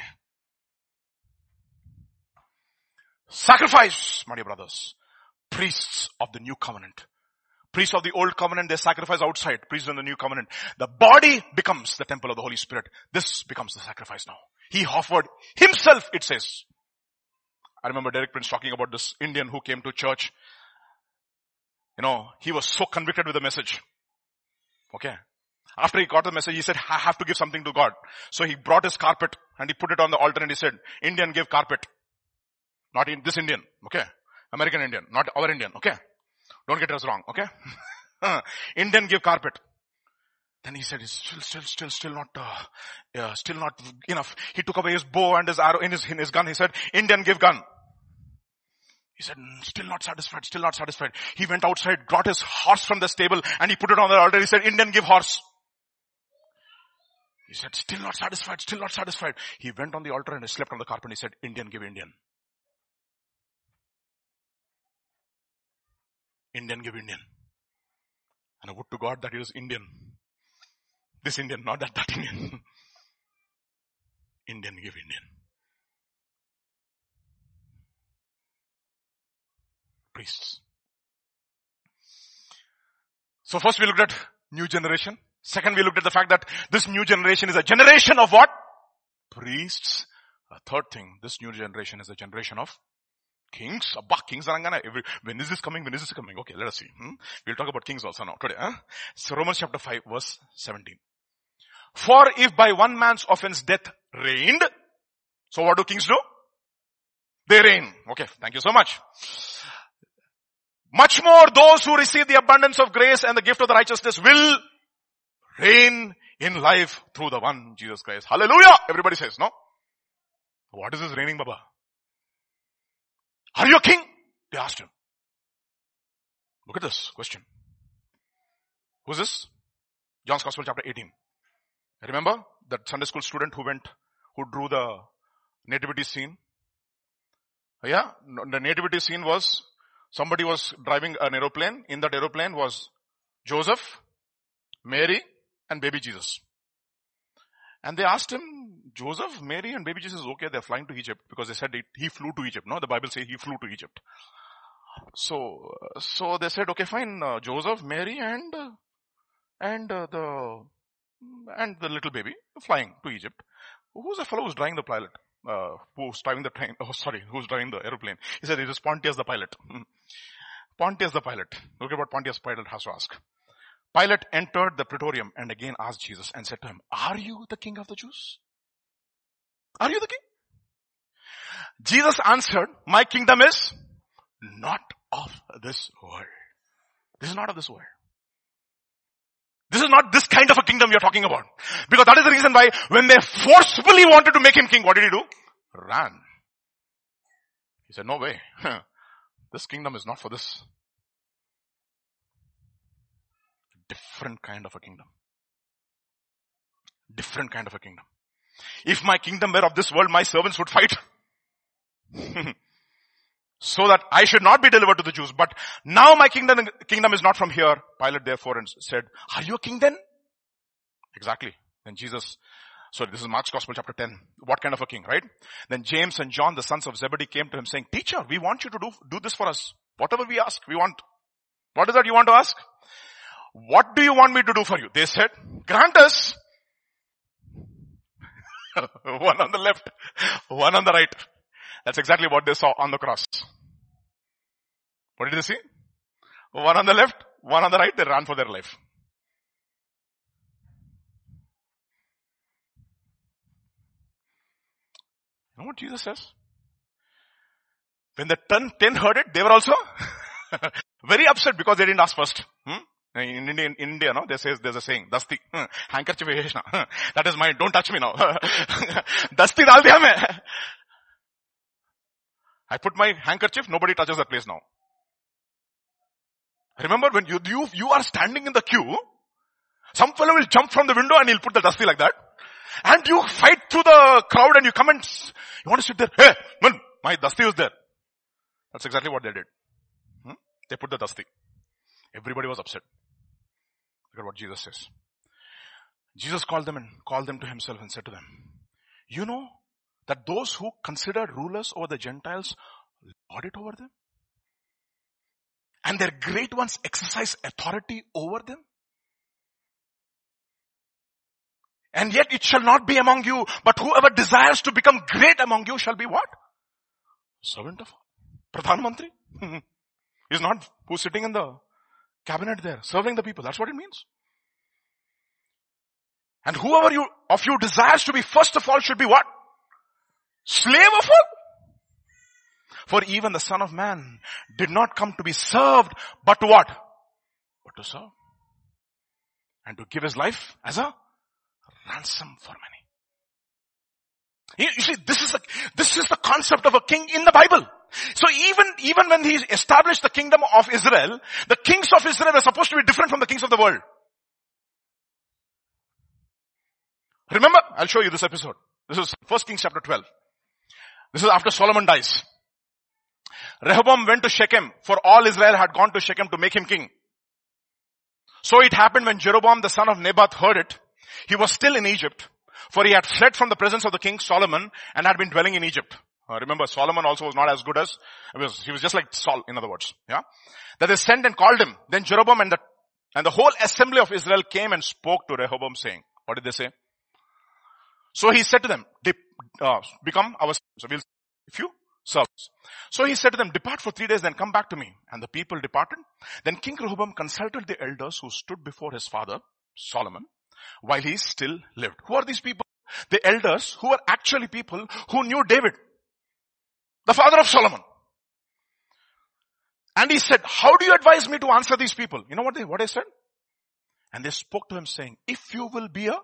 Sacrifice, my dear brothers. Priests of the new covenant. Priests of the old covenant, they sacrifice outside. Priests in the new covenant. The body becomes the temple of the Holy Spirit. This becomes the sacrifice now. He offered himself, it says. I remember Derek Prince talking about this Indian who came to church. You know, he was so convicted with the message. Okay. After he got the message, he said, I have to give something to God. So he brought his carpet and he put it on the altar and he said, Indian give carpet. Not in this Indian. Okay. American Indian, not our Indian. Okay. Don't get us wrong. Okay. Indian give carpet. Then he said, still, still, still, still not, uh, yeah, still not enough. He took away his bow and his arrow in his, in his gun. He said, Indian give gun. He said, mm, still not satisfied, still not satisfied. He went outside, got his horse from the stable and he put it on the altar. He said, Indian give horse. He said, still not satisfied, still not satisfied. He went on the altar and he slept on the carpet he said, Indian give Indian. Indian give Indian. And I would to God that he was Indian. This Indian, not that, that Indian. Indian give Indian. Priests. So first we looked at new generation. Second we looked at the fact that this new generation is a generation of what? Priests. A third thing, this new generation is a generation of Kings? Abba, kings arangana. When is this coming? When is this coming? Okay, let us see. Hmm? We'll talk about kings also now today. Huh? So Romans chapter 5 verse 17. For if by one man's offense death reigned, so what do kings do? They reign. Okay, thank you so much. Much more those who receive the abundance of grace and the gift of the righteousness will reign in life through the one Jesus Christ. Hallelujah! Everybody says, no? What is this reigning, Baba? Are you a king? They asked him. Look at this question. Who's this? John's Gospel chapter 18. Remember that Sunday school student who went, who drew the nativity scene? Yeah, the nativity scene was somebody was driving an aeroplane. In that aeroplane was Joseph, Mary, and baby Jesus. And they asked him, Joseph, Mary and baby Jesus, okay, they're flying to Egypt because they said he flew to Egypt. No, the Bible says he flew to Egypt. So, so they said, okay, fine, uh, Joseph, Mary and, uh, and uh, the, and the little baby flying to Egypt. Who's the fellow who's driving the pilot? Uh, who's driving the train? Oh, sorry, who's driving the aeroplane? He said it is Pontius the pilot. Pontius the pilot. Look at what Pontius Pilate has to ask. Pilate entered the praetorium and again asked Jesus and said to him, are you the king of the Jews? Are you the king? Jesus answered, my kingdom is not of this world. This is not of this world. This is not this kind of a kingdom we are talking about. Because that is the reason why when they forcefully wanted to make him king, what did he do? Ran. He said, no way. this kingdom is not for this. Different kind of a kingdom. Different kind of a kingdom. If my kingdom were of this world, my servants would fight. so that I should not be delivered to the Jews. But now my kingdom, kingdom is not from here. Pilate therefore said, are you a king then? Exactly. Then Jesus, sorry, this is Mark's gospel chapter 10. What kind of a king, right? Then James and John, the sons of Zebedee came to him saying, teacher, we want you to do, do this for us. Whatever we ask, we want. What is that you want to ask? What do you want me to do for you? They said, grant us one on the left, one on the right. That's exactly what they saw on the cross. What did they see? One on the left, one on the right, they ran for their life. You know what Jesus says? When the ten, ten heard it, they were also very upset because they didn't ask first. Hmm? In India, in India, no, they say there's a saying, dasti, handkerchief That is mine, don't touch me now. dasti dal diya. I put my handkerchief, nobody touches that place now. Remember when you, you, you are standing in the queue, some fellow will jump from the window and he'll put the dasti like that. And you fight through the crowd and you come and, you want to sit there, hey, man, my dasti was there. That's exactly what they did. Hmm? they put the dasti. Everybody was upset. Look at what Jesus says. Jesus called them and called them to himself and said to them, you know that those who consider rulers over the Gentiles lord it over them? And their great ones exercise authority over them? And yet it shall not be among you, but whoever desires to become great among you shall be what? Servant of Pradhan Mantri. He's not who's sitting in the cabinet there, serving the people. That's what it means. And whoever you, of you desires to be first of all should be what? Slave of all. For even the son of man did not come to be served, but to what? But to serve. And to give his life as a ransom for many. You see, this is a, this is the concept of a king in the Bible. So even, even when he established the kingdom of Israel, the kings of Israel are supposed to be different from the kings of the world. Remember, I'll show you this episode. This is 1 Kings chapter 12. This is after Solomon dies. Rehoboam went to Shechem for all Israel had gone to Shechem to make him king. So it happened when Jeroboam the son of Nebat heard it, he was still in Egypt, for he had fled from the presence of the king Solomon and had been dwelling in Egypt. Uh, remember, Solomon also was not as good as, was, he was just like Saul, in other words. Yeah? That they sent and called him. Then Jeroboam and the, and the whole assembly of Israel came and spoke to Rehoboam saying, what did they say? So he said to them, uh, become our, so we'll, if you serve So he said to them, depart for three days, then come back to me. And the people departed. Then King Rehoboam consulted the elders who stood before his father, Solomon, while he still lived. Who are these people? The elders who were actually people who knew David, the father of Solomon. And he said, how do you advise me to answer these people? You know what they, what I said? And they spoke to him saying, if you will be a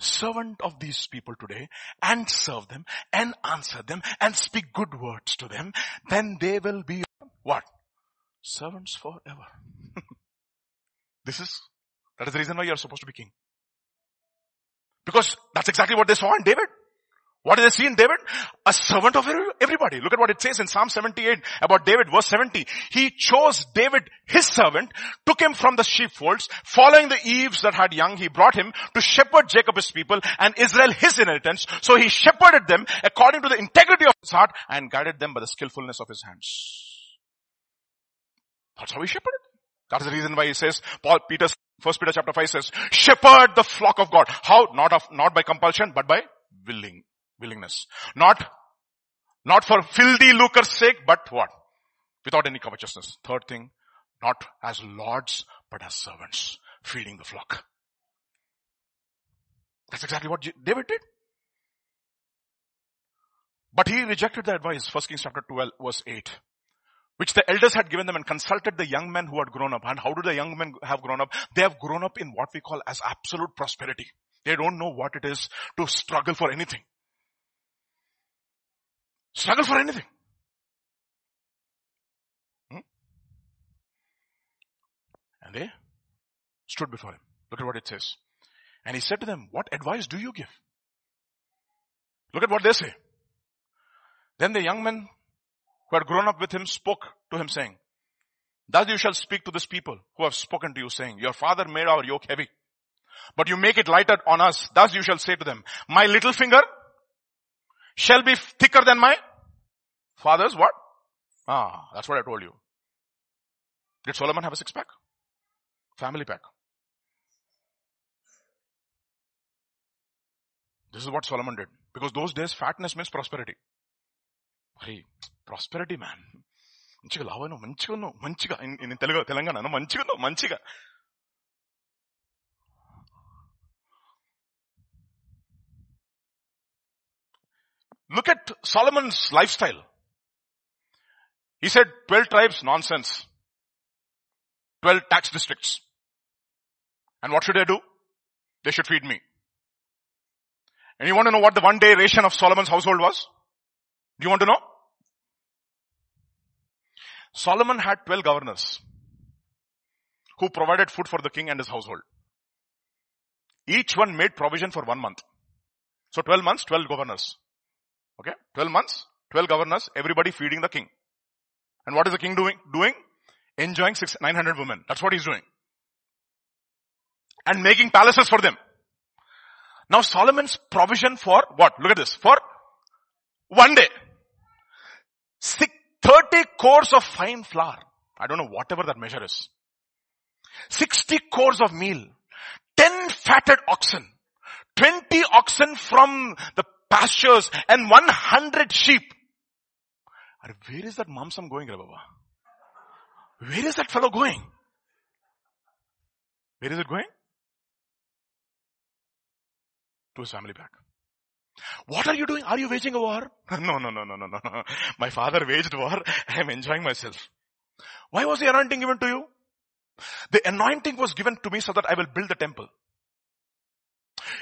servant of these people today and serve them and answer them and speak good words to them, then they will be what? Servants forever. this is, that is the reason why you are supposed to be king. Because that's exactly what they saw in David. What did they see in David? A servant of everybody. Look at what it says in Psalm 78 about David, verse 70. He chose David, his servant, took him from the sheepfolds, following the eaves that had young, he brought him to shepherd Jacob his people and Israel his inheritance. So he shepherded them according to the integrity of his heart and guided them by the skillfulness of his hands. That's how he shepherded. That's the reason why he says, Paul, Peter, First Peter chapter 5 says, shepherd the flock of God. How? Not of, not by compulsion, but by willing willingness. Not, not for filthy lucre's sake, but what? Without any covetousness. Third thing, not as lords, but as servants, feeding the flock. That's exactly what David did. But he rejected the advice, 1 Kings chapter 12 verse 8, which the elders had given them and consulted the young men who had grown up. And how do the young men have grown up? They have grown up in what we call as absolute prosperity. They don't know what it is to struggle for anything. Struggle for anything. Hmm? And they stood before him. Look at what it says. And he said to them, what advice do you give? Look at what they say. Then the young men who had grown up with him spoke to him saying, Thus you shall speak to this people who have spoken to you saying, your father made our yoke heavy, but you make it lighter on us. Thus you shall say to them, my little finger shall be thicker than my father's what? Ah, that's what I told you. Did Solomon have a six pack? Family pack. This is what Solomon did. Because those days fatness means prosperity. Hey, prosperity man. మంచిగా లావాను మంచిగా ఉన్నావు మంచిగా తెలుగు తెలంగాణ మంచిగా ఉన్నావు మంచిగా Look at Solomon's lifestyle. He said 12 tribes, nonsense. 12 tax districts. And what should I do? They should feed me. And you want to know what the one day ration of Solomon's household was? Do you want to know? Solomon had 12 governors who provided food for the king and his household. Each one made provision for one month. So 12 months, 12 governors. Okay? 12 months, 12 governors, everybody feeding the king. And what is the king doing? Doing? enjoying six, 900 women. That's what he's doing. And making palaces for them. Now Solomon's provision for what? Look at this. For one day. Six, 30 kors of fine flour. I don't know whatever that measure is. 60 kors of meal. 10 fatted oxen. 20 oxen from the pastures and 100 sheep. Where is that mamsam going, Baba? Where is that fellow going? Where is it going? To his family back. What are you doing? Are you waging a war? no, no, no, no, no, no. My father waged war. I am enjoying myself. Why was the anointing given to you? The anointing was given to me so that I will build the temple.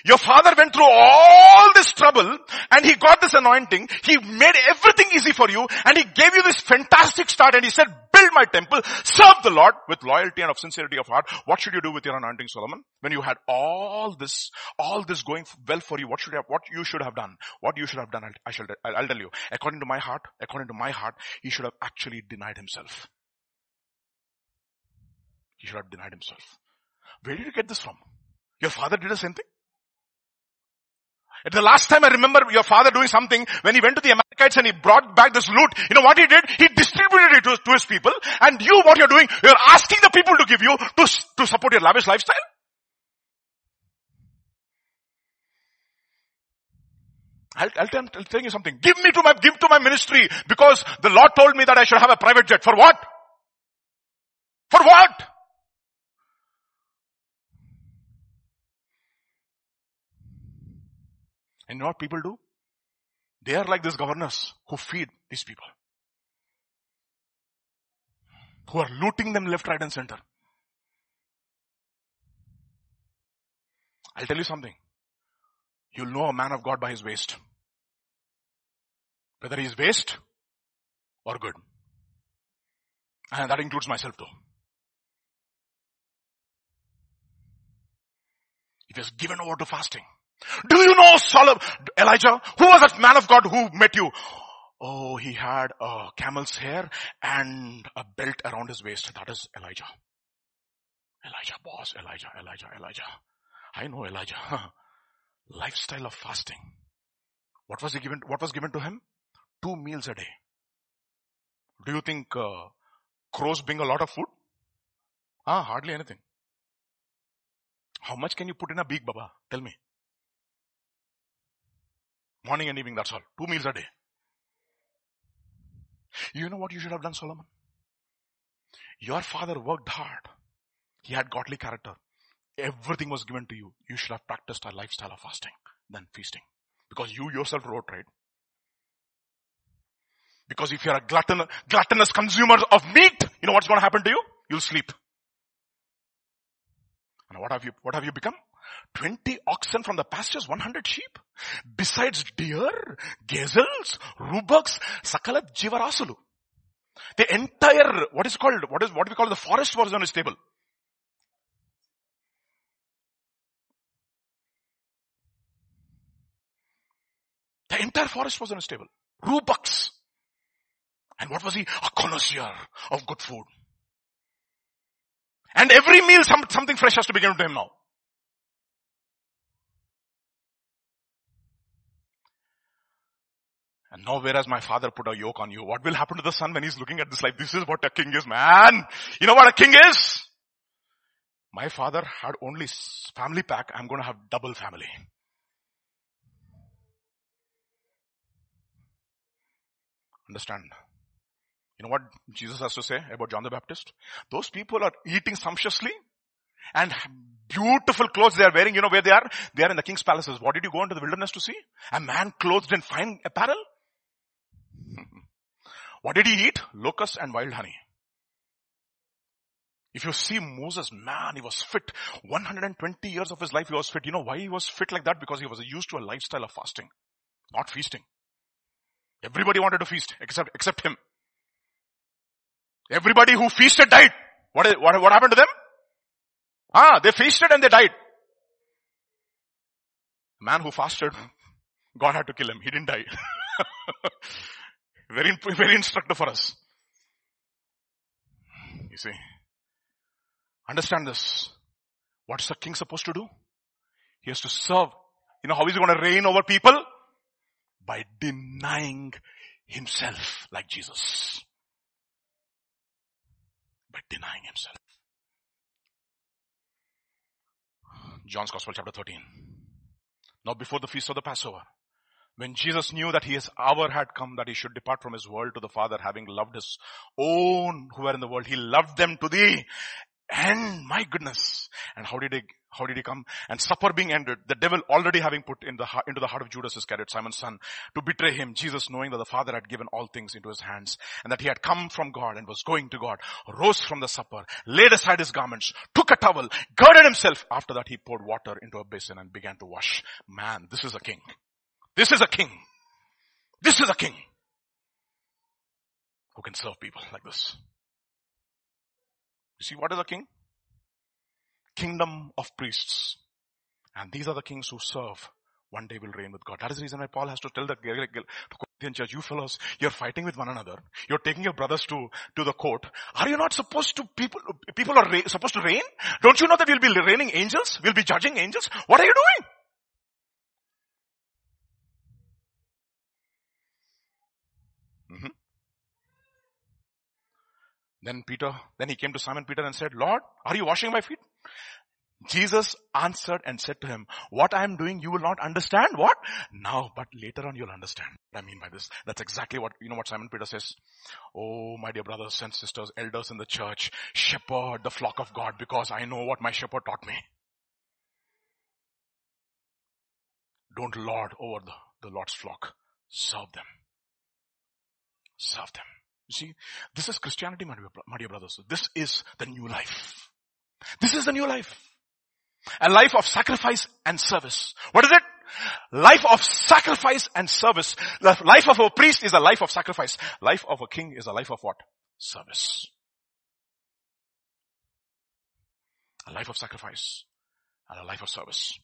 Your father went through all this trouble and he got this anointing. He made everything easy for you and he gave you this fantastic start and he said, build my temple, serve the Lord with loyalty and of sincerity of heart. What should you do with your anointing, Solomon? When you had all this, all this going well for you, what should you have, what you should have done? What you should have done, I'll, I shall, I'll, I'll tell you. According to my heart, according to my heart, he should have actually denied himself. He should have denied himself. Where did you get this from? Your father did the same thing? The last time I remember your father doing something when he went to the Amalekites and he brought back this loot. You know what he did? He distributed it to, to his people. And you, what you're doing, you're asking the people to give you to, to support your lavish lifestyle. I'll, I'll, tell, I'll tell you something. Give me to my, give to my ministry because the Lord told me that I should have a private jet. For what? For what? And you know what people do? They are like these governors who feed these people. Who are looting them left, right and center. I'll tell you something. You'll know a man of God by his waist. Whether he's waste or good. And that includes myself too. It was given over to fasting. Do you know Solomon, Elijah? Who was that man of God who met you? Oh, he had a camel's hair and a belt around his waist. That is Elijah. Elijah, boss, Elijah, Elijah, Elijah. I know Elijah. Lifestyle of fasting. What was he given? What was given to him? Two meals a day. Do you think uh, crows bring a lot of food? Ah, hardly anything. How much can you put in a beak, Baba? Tell me. Morning and evening, that's all. Two meals a day. You know what you should have done, Solomon? Your father worked hard. He had godly character. Everything was given to you. You should have practiced a lifestyle of fasting than feasting. Because you yourself wrote, right? Because if you're a glutton, gluttonous consumer of meat, you know what's going to happen to you? You'll sleep. And what have you, what have you become? 20 oxen from the pastures, 100 sheep. Besides deer, gazelles, roebucks, sakala jivarasulu. The entire, what is called, what is, what we call the forest was on his table. The entire forest was on his table. Roebucks. And what was he? A connoisseur of good food. And every meal some, something fresh has to be given to him now. And now whereas my father put a yoke on you, what will happen to the son when he's looking at this life? This is what a king is, man. You know what a king is? My father had only family pack. I'm going to have double family. Understand? You know what Jesus has to say about John the Baptist? Those people are eating sumptuously and beautiful clothes they are wearing. You know where they are? They are in the king's palaces. What did you go into the wilderness to see? A man clothed in fine apparel? What did he eat? Locusts and wild honey. If you see Moses, man, he was fit. 120 years of his life he was fit. You know why he was fit like that? Because he was used to a lifestyle of fasting, not feasting. Everybody wanted to feast except, except him. Everybody who feasted died. What, what, what happened to them? Ah, they feasted and they died. Man who fasted, God had to kill him. He didn't die. Very, very instructive for us. You see? Understand this. What's the king supposed to do? He has to serve. You know how he's going to reign over people? By denying himself like Jesus. Denying himself. John's Gospel chapter 13. Now before the feast of the Passover, when Jesus knew that his hour had come that he should depart from his world to the Father, having loved his own who were in the world, he loved them to the end. My goodness. And how did he, how did he come? And supper being ended, the devil already having put in the, into the heart of Judas Iscariot, Simon's son, to betray him, Jesus knowing that the Father had given all things into his hands and that he had come from God and was going to God, rose from the supper, laid aside his garments, took a towel, girded himself. After that he poured water into a basin and began to wash. Man, this is a king. This is a king. This is a king who can serve people like this. You see what is a king? Kingdom of priests. And these are the kings who serve one day will reign with God. That is the reason why Paul has to tell the Corinthian church, you fellows, you're fighting with one another. You're taking your brothers to, to the court. Are you not supposed to, people, people are ra- supposed to reign? Don't you know that we'll be reigning angels? We'll be judging angels? What are you doing? Mm-hmm. Then Peter, then he came to Simon Peter and said, Lord, are you washing my feet? Jesus answered and said to him, what I am doing you will not understand. What? Now, but later on you'll understand what I mean by this. That's exactly what, you know what Simon Peter says? Oh, my dear brothers and sisters, elders in the church, shepherd the flock of God because I know what my shepherd taught me. Don't lord over the, the Lord's flock. Serve them. Serve them. You see, this is Christianity, my dear, my dear brothers. This is the new life. This is the new life. A life of sacrifice and service. What is it? Life of sacrifice and service. The life of a priest is a life of sacrifice. Life of a king is a life of what? Service. A life of sacrifice and a life of service.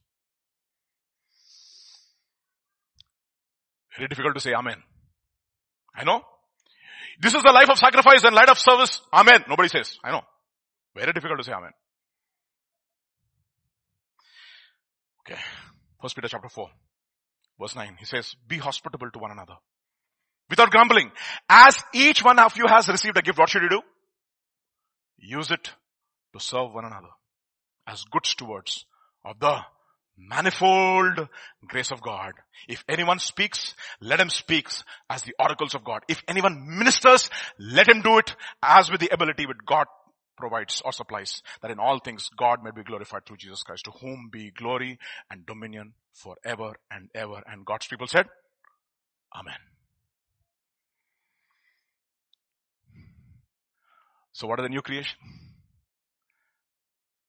Very difficult to say amen. I know. This is the life of sacrifice and life of service. Amen. Nobody says. I know. Very difficult to say amen. Okay. First Peter chapter 4 verse 9. He says, be hospitable to one another without grumbling. As each one of you has received a gift, what should you do? Use it to serve one another as good stewards of the manifold grace of God. If anyone speaks, let him speak as the oracles of God. If anyone ministers, let him do it as with the ability which God provides or supplies, that in all things God may be glorified through Jesus Christ, to whom be glory and dominion forever and ever. And God's people said, Amen. So what are the new creation?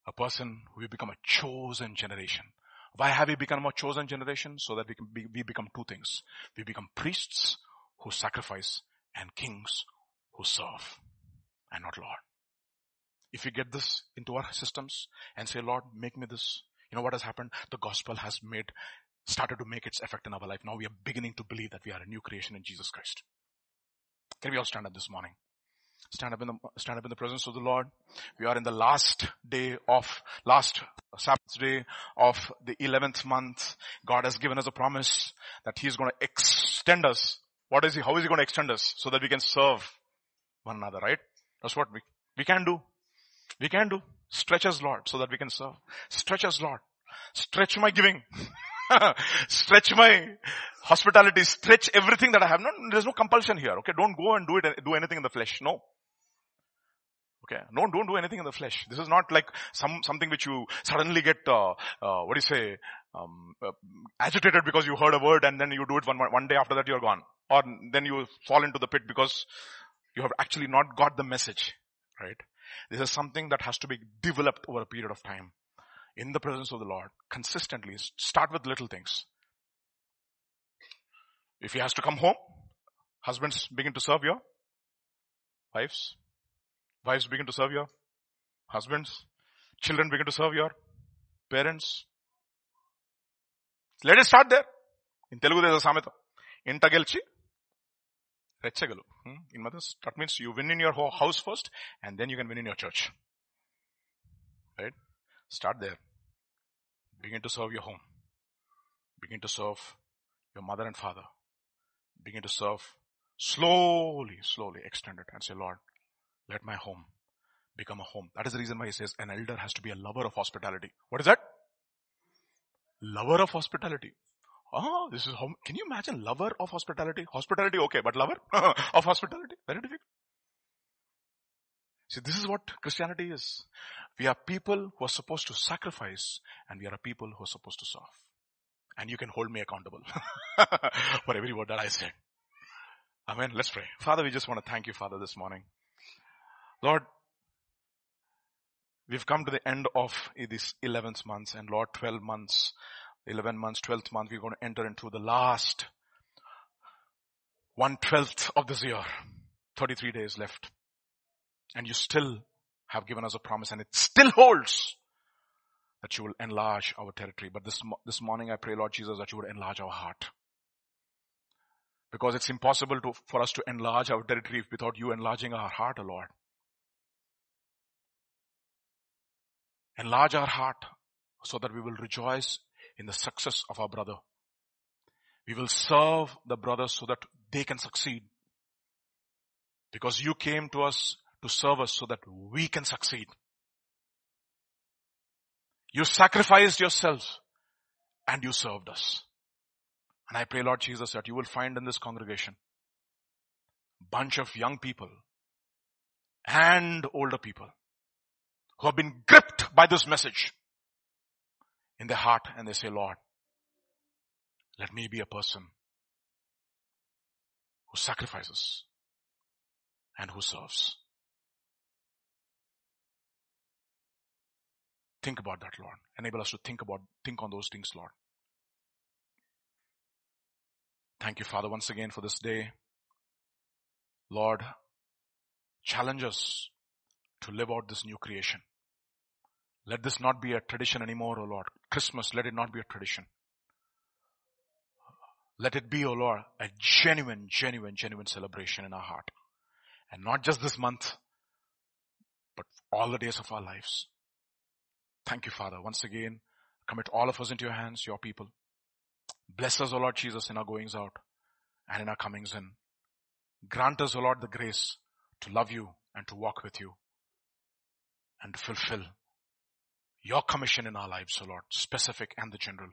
A person who will become a chosen generation. Why have we become a chosen generation? So that we can be, we become two things. We become priests who sacrifice and kings who serve and not Lord. If we get this into our systems and say, Lord, make me this, you know what has happened? The gospel has made, started to make its effect in our life. Now we are beginning to believe that we are a new creation in Jesus Christ. Can we all stand up this morning? Stand up in the, stand up in the presence of the Lord. We are in the last day of, last Sabbath day of the 11th month. God has given us a promise that He is going to extend us. What is He? How is He going to extend us? So that we can serve one another, right? That's what we, we can do. We can do. Stretch us, Lord, so that we can serve. Stretch us, Lord. Stretch my giving. stretch my hospitality. Stretch everything that I have. No, there's no compulsion here. Okay, don't go and do it. Do anything in the flesh. No. Okay, no, don't do anything in the flesh. This is not like some something which you suddenly get. Uh, uh, what do you say? Um, uh, agitated because you heard a word and then you do it one one day after that you're gone, or then you fall into the pit because you have actually not got the message, right? This is something that has to be developed over a period of time in the presence of the Lord consistently. Start with little things. If he has to come home, husbands begin to serve your wives. Wives begin to serve your husbands. Children begin to serve your parents. Let us start there. In Telugu there is a sameta. ఇంట గెలిచి రెచ్చగలు Hmm? In mothers, that means you win in your house first and then you can win in your church. Right? Start there. Begin to serve your home. Begin to serve your mother and father. Begin to serve slowly, slowly extend it and say, Lord, let my home become a home. That is the reason why he says an elder has to be a lover of hospitality. What is that? Lover of hospitality. Oh, this is how, can you imagine lover of hospitality? Hospitality, okay, but lover of hospitality? Very difficult. See, this is what Christianity is. We are people who are supposed to sacrifice and we are a people who are supposed to serve. And you can hold me accountable for every word that I said. Amen. Let's pray. Father, we just want to thank you, Father, this morning. Lord, we've come to the end of this 11th month and Lord, 12 months 11 months, 12th month, we're going to enter into the last one twelfth of this year. 33 days left. And you still have given us a promise and it still holds that you will enlarge our territory. But this, this morning I pray, Lord Jesus, that you would enlarge our heart. Because it's impossible to, for us to enlarge our territory without you enlarging our heart, O Lord. Enlarge our heart so that we will rejoice in the success of our brother. We will serve the brothers so that they can succeed. Because you came to us to serve us so that we can succeed. You sacrificed yourself and you served us. And I pray Lord Jesus that you will find in this congregation bunch of young people and older people who have been gripped by this message in their heart and they say, Lord, let me be a person who sacrifices and who serves. Think about that, Lord. Enable us to think about, think on those things, Lord. Thank you, Father, once again for this day. Lord, challenge us to live out this new creation. Let this not be a tradition anymore, O Lord. Christmas, let it not be a tradition. Let it be, O Lord, a genuine, genuine, genuine celebration in our heart. And not just this month, but all the days of our lives. Thank you, Father. Once again, commit all of us into your hands, your people. Bless us, O Lord Jesus, in our goings out and in our comings in. Grant us, O Lord, the grace to love you and to walk with you and to fulfill your commission in our lives, O Lord, specific and the general.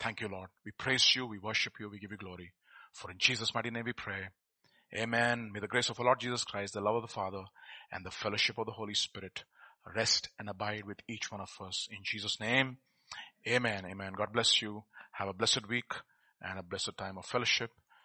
Thank you, Lord. We praise you, we worship you, we give you glory. For in Jesus' mighty name we pray. Amen. May the grace of our Lord Jesus Christ, the love of the Father, and the fellowship of the Holy Spirit rest and abide with each one of us. In Jesus' name, Amen. Amen. God bless you. Have a blessed week and a blessed time of fellowship.